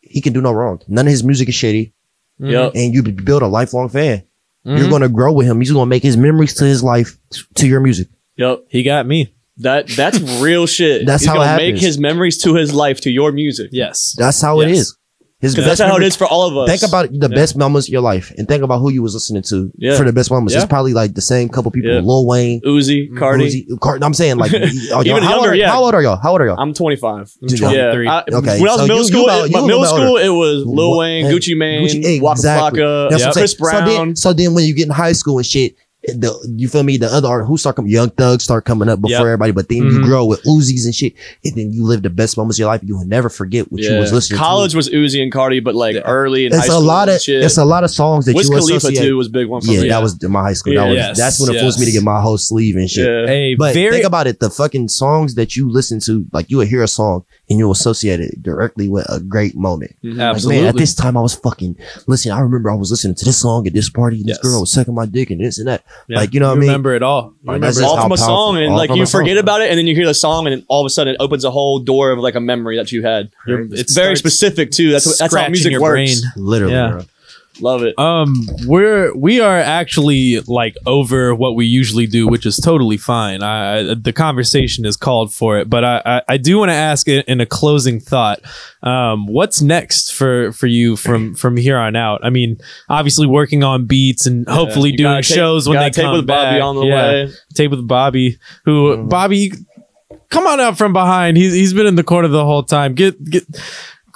he can do no wrong. None of his music is shitty, Yep. and you build a lifelong fan. Mhm. You're gonna grow with him. He's gonna make his memories to his life to your music. Yep. he got me. That that's real shit. That's He's how it gonna make happens. his memories to his life to your music. Yes. That's how it Yes. is. His Because that's how it memory- is for all of us. Think about the Yeah. best moments of your life, and think about who you was listening to Yeah. for the best moments. Yeah. It's probably like the same couple people: Yeah. Lil Wayne, Uzi, mm-hmm. Carti. Uzi, Card- I'm saying like, y'all- Even how, old younger, are, yeah. how old are y'all? How old are y'all? I'm 25. I'm Yeah. 23. Yeah, I, Okay, when I was so middle you- you school, about- it- you my middle little school, it was Lil What- Wayne, and Gucci Mane, Gucci- Waka exactly. Flocka, That's what I'm Chris saying. So Brown. then, so then when you get in high school and shit, the, you feel me? The other art, who start coming, Young Thugs start coming up before Yep. everybody, but then Mhm. you grow with Uzis and shit, and then you live the best moments of your life. You will never forget what you was listening to. College to. was Uzi and Carti, but like Yeah. early in high It's a school lot of and shit. it's a lot of songs that Wiz you Khalifa associate. too was big one for yeah, me. that was in my high school. That was Yes, that's when it forced me to get my whole sleeve and shit. Yeah. A But very think about it, the fucking songs that you listen to, like you would hear a song and you'll associate it directly with a great moment. Mhm. Like, absolutely. man, at this time I was fucking listening. I remember I was listening to this song at this party and Yes. this girl was sucking my dick and this and that. Yeah. Like, you know what I mean? remember it all. You remember that's it just all from a song, and all like you a song. forget about it, and then you hear the song, and all of a sudden it opens a whole door of like a memory that you had. You're- It's it very specific too. That's what, that's how music your works. brain. Literally, Yeah. Love it. Um, we're we are actually like over what we usually do, which is totally fine. I, the conversation is called for it, but I I, I do want to ask in, in a closing thought, um, what's next for for you from from here on out? I mean, obviously working on beats and hopefully doing gotta shows when they tape come with Bobby back. on the Yeah. way. Tape with Bobby, who Mhm. Bobby, come on out from behind. He's he's been in the corner the whole time. Get get.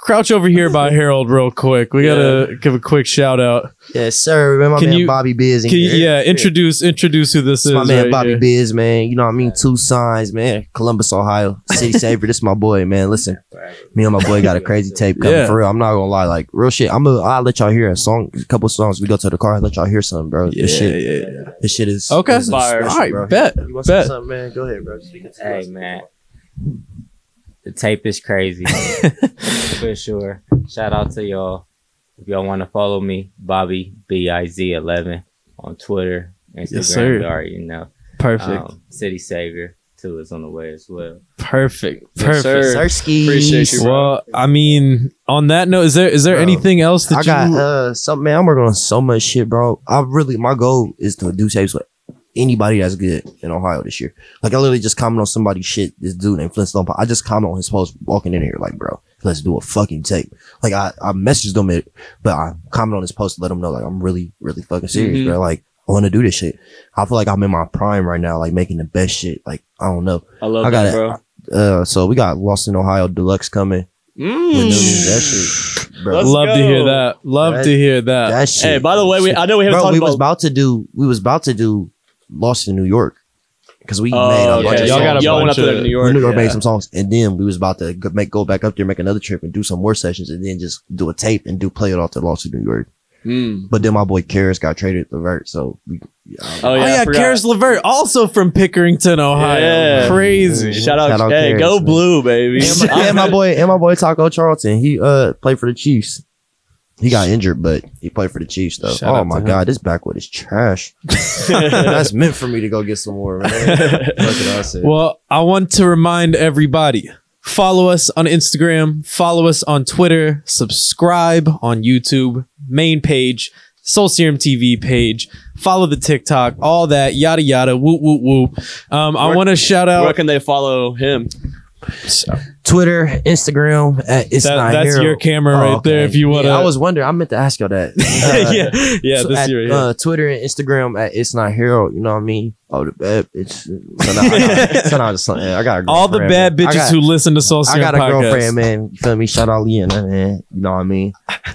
Crouch over here by Harold real quick. We gotta give a quick shout out. Yes, sir. Man, my Can man you- Bobby Biz. in Can you, here. yeah, introduce introduce who this This is. my man right Bobby here. Biz, man. You know what I mean? Two signs, man. Columbus, Ohio. City Savior. this is my boy, man. Listen, me and my boy got a crazy tape coming Yeah. for real. I'm not gonna lie, like real shit. I'm gonna I'll let y'all hear a song, a couple songs. We go to the car, I'll let y'all hear something, bro. Yeah, this shit, yeah, yeah. this shit is Okay. is Fire. special, All right, bro. bet, You want to bet. something, man? Go ahead, bro. Speak it to Hey man, the tape is crazy for sure. Shout out to y'all. If y'all want to follow me, Bobby B I Z eleven on Twitter, Instagram. Yes, sir. you already know. Perfect, Um, City Savior too is on the way as well. perfect, perfect. sir. Sirski. Appreciate you, bro. Well, I mean, on that note, is there is there Bro, anything else that I got you? uh something man, I'm working on so much shit, bro. I really my goal is to do tapes with anybody that's good in Ohio this year. Like I literally just comment on somebody's shit, this dude named Flintstone. I just comment on his post walking in here, like, bro, let's do a fucking tape. Like I, I messaged him it, but I comment on his post to let him know like I'm really, really fucking serious, Mhm. bro. Like I want to do this shit. I feel like I'm in my prime right now, like making the best shit. Like I don't know. I love I got that, it. bro. Uh, so we got Lost in Ohio Deluxe coming. Mm. That shit, bro. Let's Love to hear that. Love That- to hear that. That shit. Hey, by the way, we I know we haven't bro, talked we about. was about to do we was about to do Lost in New York because we oh, made a okay. bunch of Y'all songs. got a Y'all went bunch up to New York. New York yeah. made some songs, and then we was about to go, make go back up there, make another trip, and do some more sessions, and then just do a tape and do play it off to Lost in New York. Mm. But then my boy Caris got traded to Levert, so we. Yeah, Oh Oh yeah, yeah, Caris LeVert, also from Pickerington, Ohio. Yeah. Crazy. Shout out, Shout out hey, Caris, go man. blue, baby. and my boy and my boy Taco Charlton, he uh played for the Chiefs. He got injured, but he played for the Chiefs though. Shout oh my god, this backwood is trash. That's meant for me to go get some more, man. I? Well, I want to remind everybody follow us on Instagram, follow us on Twitter, subscribe on YouTube, main page, Soul Serum TV page, follow the TikTok, all that, yada yada, whoop whoop whoop. Um, I want to shout out. Where out. can they follow him? Twitter, Instagram, at it's That- not that's Hero. your camera Oh, right there. If you want to, Yeah, I was wondering. I meant to ask y'all that. Uh, yeah, yeah. so this at, year, yeah. uh, Twitter and Instagram at it's not hero. You know what I mean? Oh, the bad bitch. So now, I got, so now I just, I got all the bad man. Bitches got, who listen to Soul I got a podcast. girlfriend, man. You feel me? Shout out Leanna, man. You know what I mean?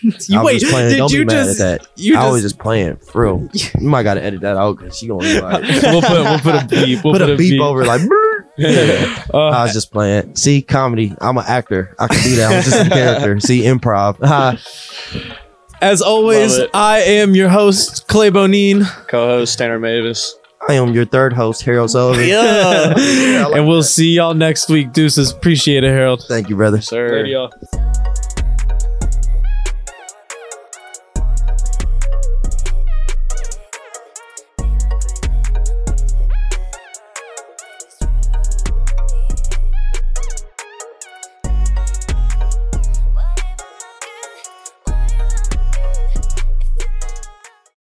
You, I was wait, just playing. did Don't you be mad just? at that. You I was just. just playing, for real. You might gotta edit that out because she gonna be like, we'll put we'll put a beep. We'll put, a beep, over like. "Brr." Uh, I was just playing. See, comedy. I'm an actor. I can do that. I'm just a character. See, improv. Ha. As always, Love it. I am your host, Clay Bonine. Co-host Tanner Mavis. I am your third host, Harold Sullivan. Yeah. I like and we'll that. see y'all next week. Deuces. Appreciate it, Harold. Thank you, brother. Sir. y'all.